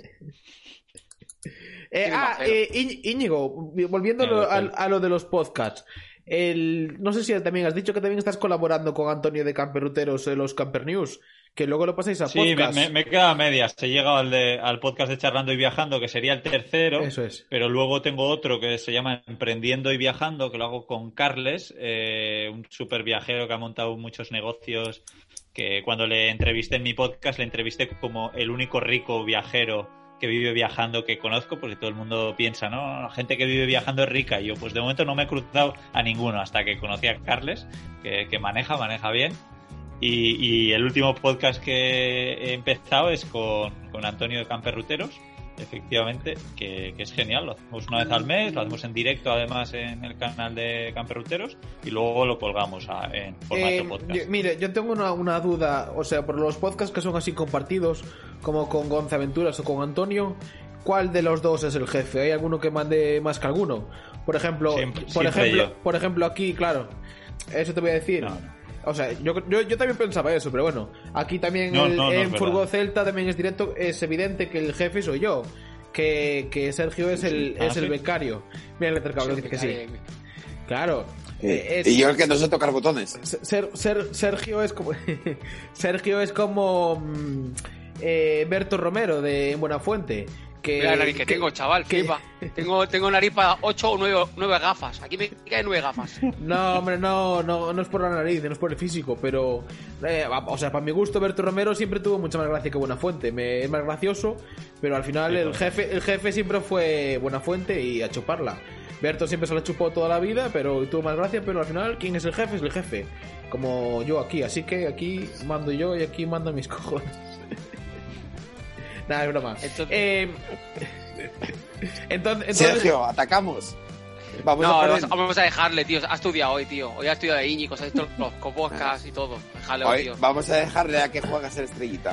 S2: Eh, ah, eh, Íñ- Íñigo, volviendo a lo de los podcasts. El, no sé si también has dicho que también estás colaborando con Antonio de Camperuteros en los Camper News, que luego lo pasáis a
S1: Sí, me,
S2: podcast.
S1: me, me he quedado a medias. He llegado al, de- al podcast de Charlando y Viajando, que sería el tercero.
S2: Eso es.
S1: Pero luego tengo otro que se llama Emprendiendo y Viajando, que lo hago con Carles, eh, un super viajero que ha montado muchos negocios. Que cuando le entrevisté en mi podcast, le entrevisté como el único rico viajero que vive viajando que conozco, porque todo el mundo piensa, ¿no? La gente que vive viajando es rica. Y yo, pues de momento no me he cruzado a ninguno hasta que conocí a Carles, que, que maneja, maneja bien. Y, y el último podcast que he empezado es con, con Antonio de Camperruteros, efectivamente, que, que es genial. Lo hacemos una vez al mes, lo hacemos en directo además en el canal de Camperruteros y luego lo colgamos a- en formato
S2: Eh,
S1: podcast.
S2: yo- mire, yo tengo una, una duda, o sea, por los podcasts que son así compartidos, como con Gonza Aventuras o con Antonio, ¿cuál de los dos es el jefe? ¿Hay alguno que mande más que alguno? Por ejemplo,
S1: Siempre-
S2: por
S1: siempre
S2: ejemplo,
S1: yo.
S2: por ejemplo aquí, claro, eso te voy a decir.
S1: No, no.
S2: O sea, yo, yo, yo también pensaba eso, pero bueno, aquí también
S1: No,
S2: el-
S1: no, no es
S2: en. Furgo Celta también es directo, es evidente que el jefe soy yo, que, que Sergio es el,
S1: Ah,
S2: es el
S1: ¿sí?
S2: becario. Mira el intercambio, dice que sí. Claro. Eh, es-
S4: Y yo el que no sé tocar botones.
S2: Ser, ser- Sergio es como Sergio es como mm, eh, Berto Romero de Buenafuente que,
S3: Mira la nariz que,
S2: que-
S3: tengo, chaval,
S2: que-
S3: flipa. Tengo, tengo nariz para 8 o 9, gafas. Aquí me caen 9 gafas.
S2: no hombre no, no no es por la nariz no es por el físico pero eh, o sea para mi gusto Berto Romero siempre tuvo mucha más gracia que Buenafuente me, es más gracioso pero al final
S1: Sí,
S2: el jefe el jefe siempre fue Buenafuente y a chuparla Berto siempre se la chupó toda la vida pero tuvo más gracia pero al final quién es el jefe es el jefe como yo aquí así que aquí mando yo y aquí mando mis cojones Nada, es broma.
S3: Entonces-
S2: Eh, entonces, entonces-
S4: Sergio, atacamos. Vamos
S3: No,
S4: a
S3: vamos, vamos a dejarle, tío. Ha estudiado hoy, tío. Hoy ha estudiado de Íñigo, ha visto los podcasts y todo. Déjale,
S4: hoy
S3: tío.
S4: vamos a dejarle a que juegue a ser estrellita.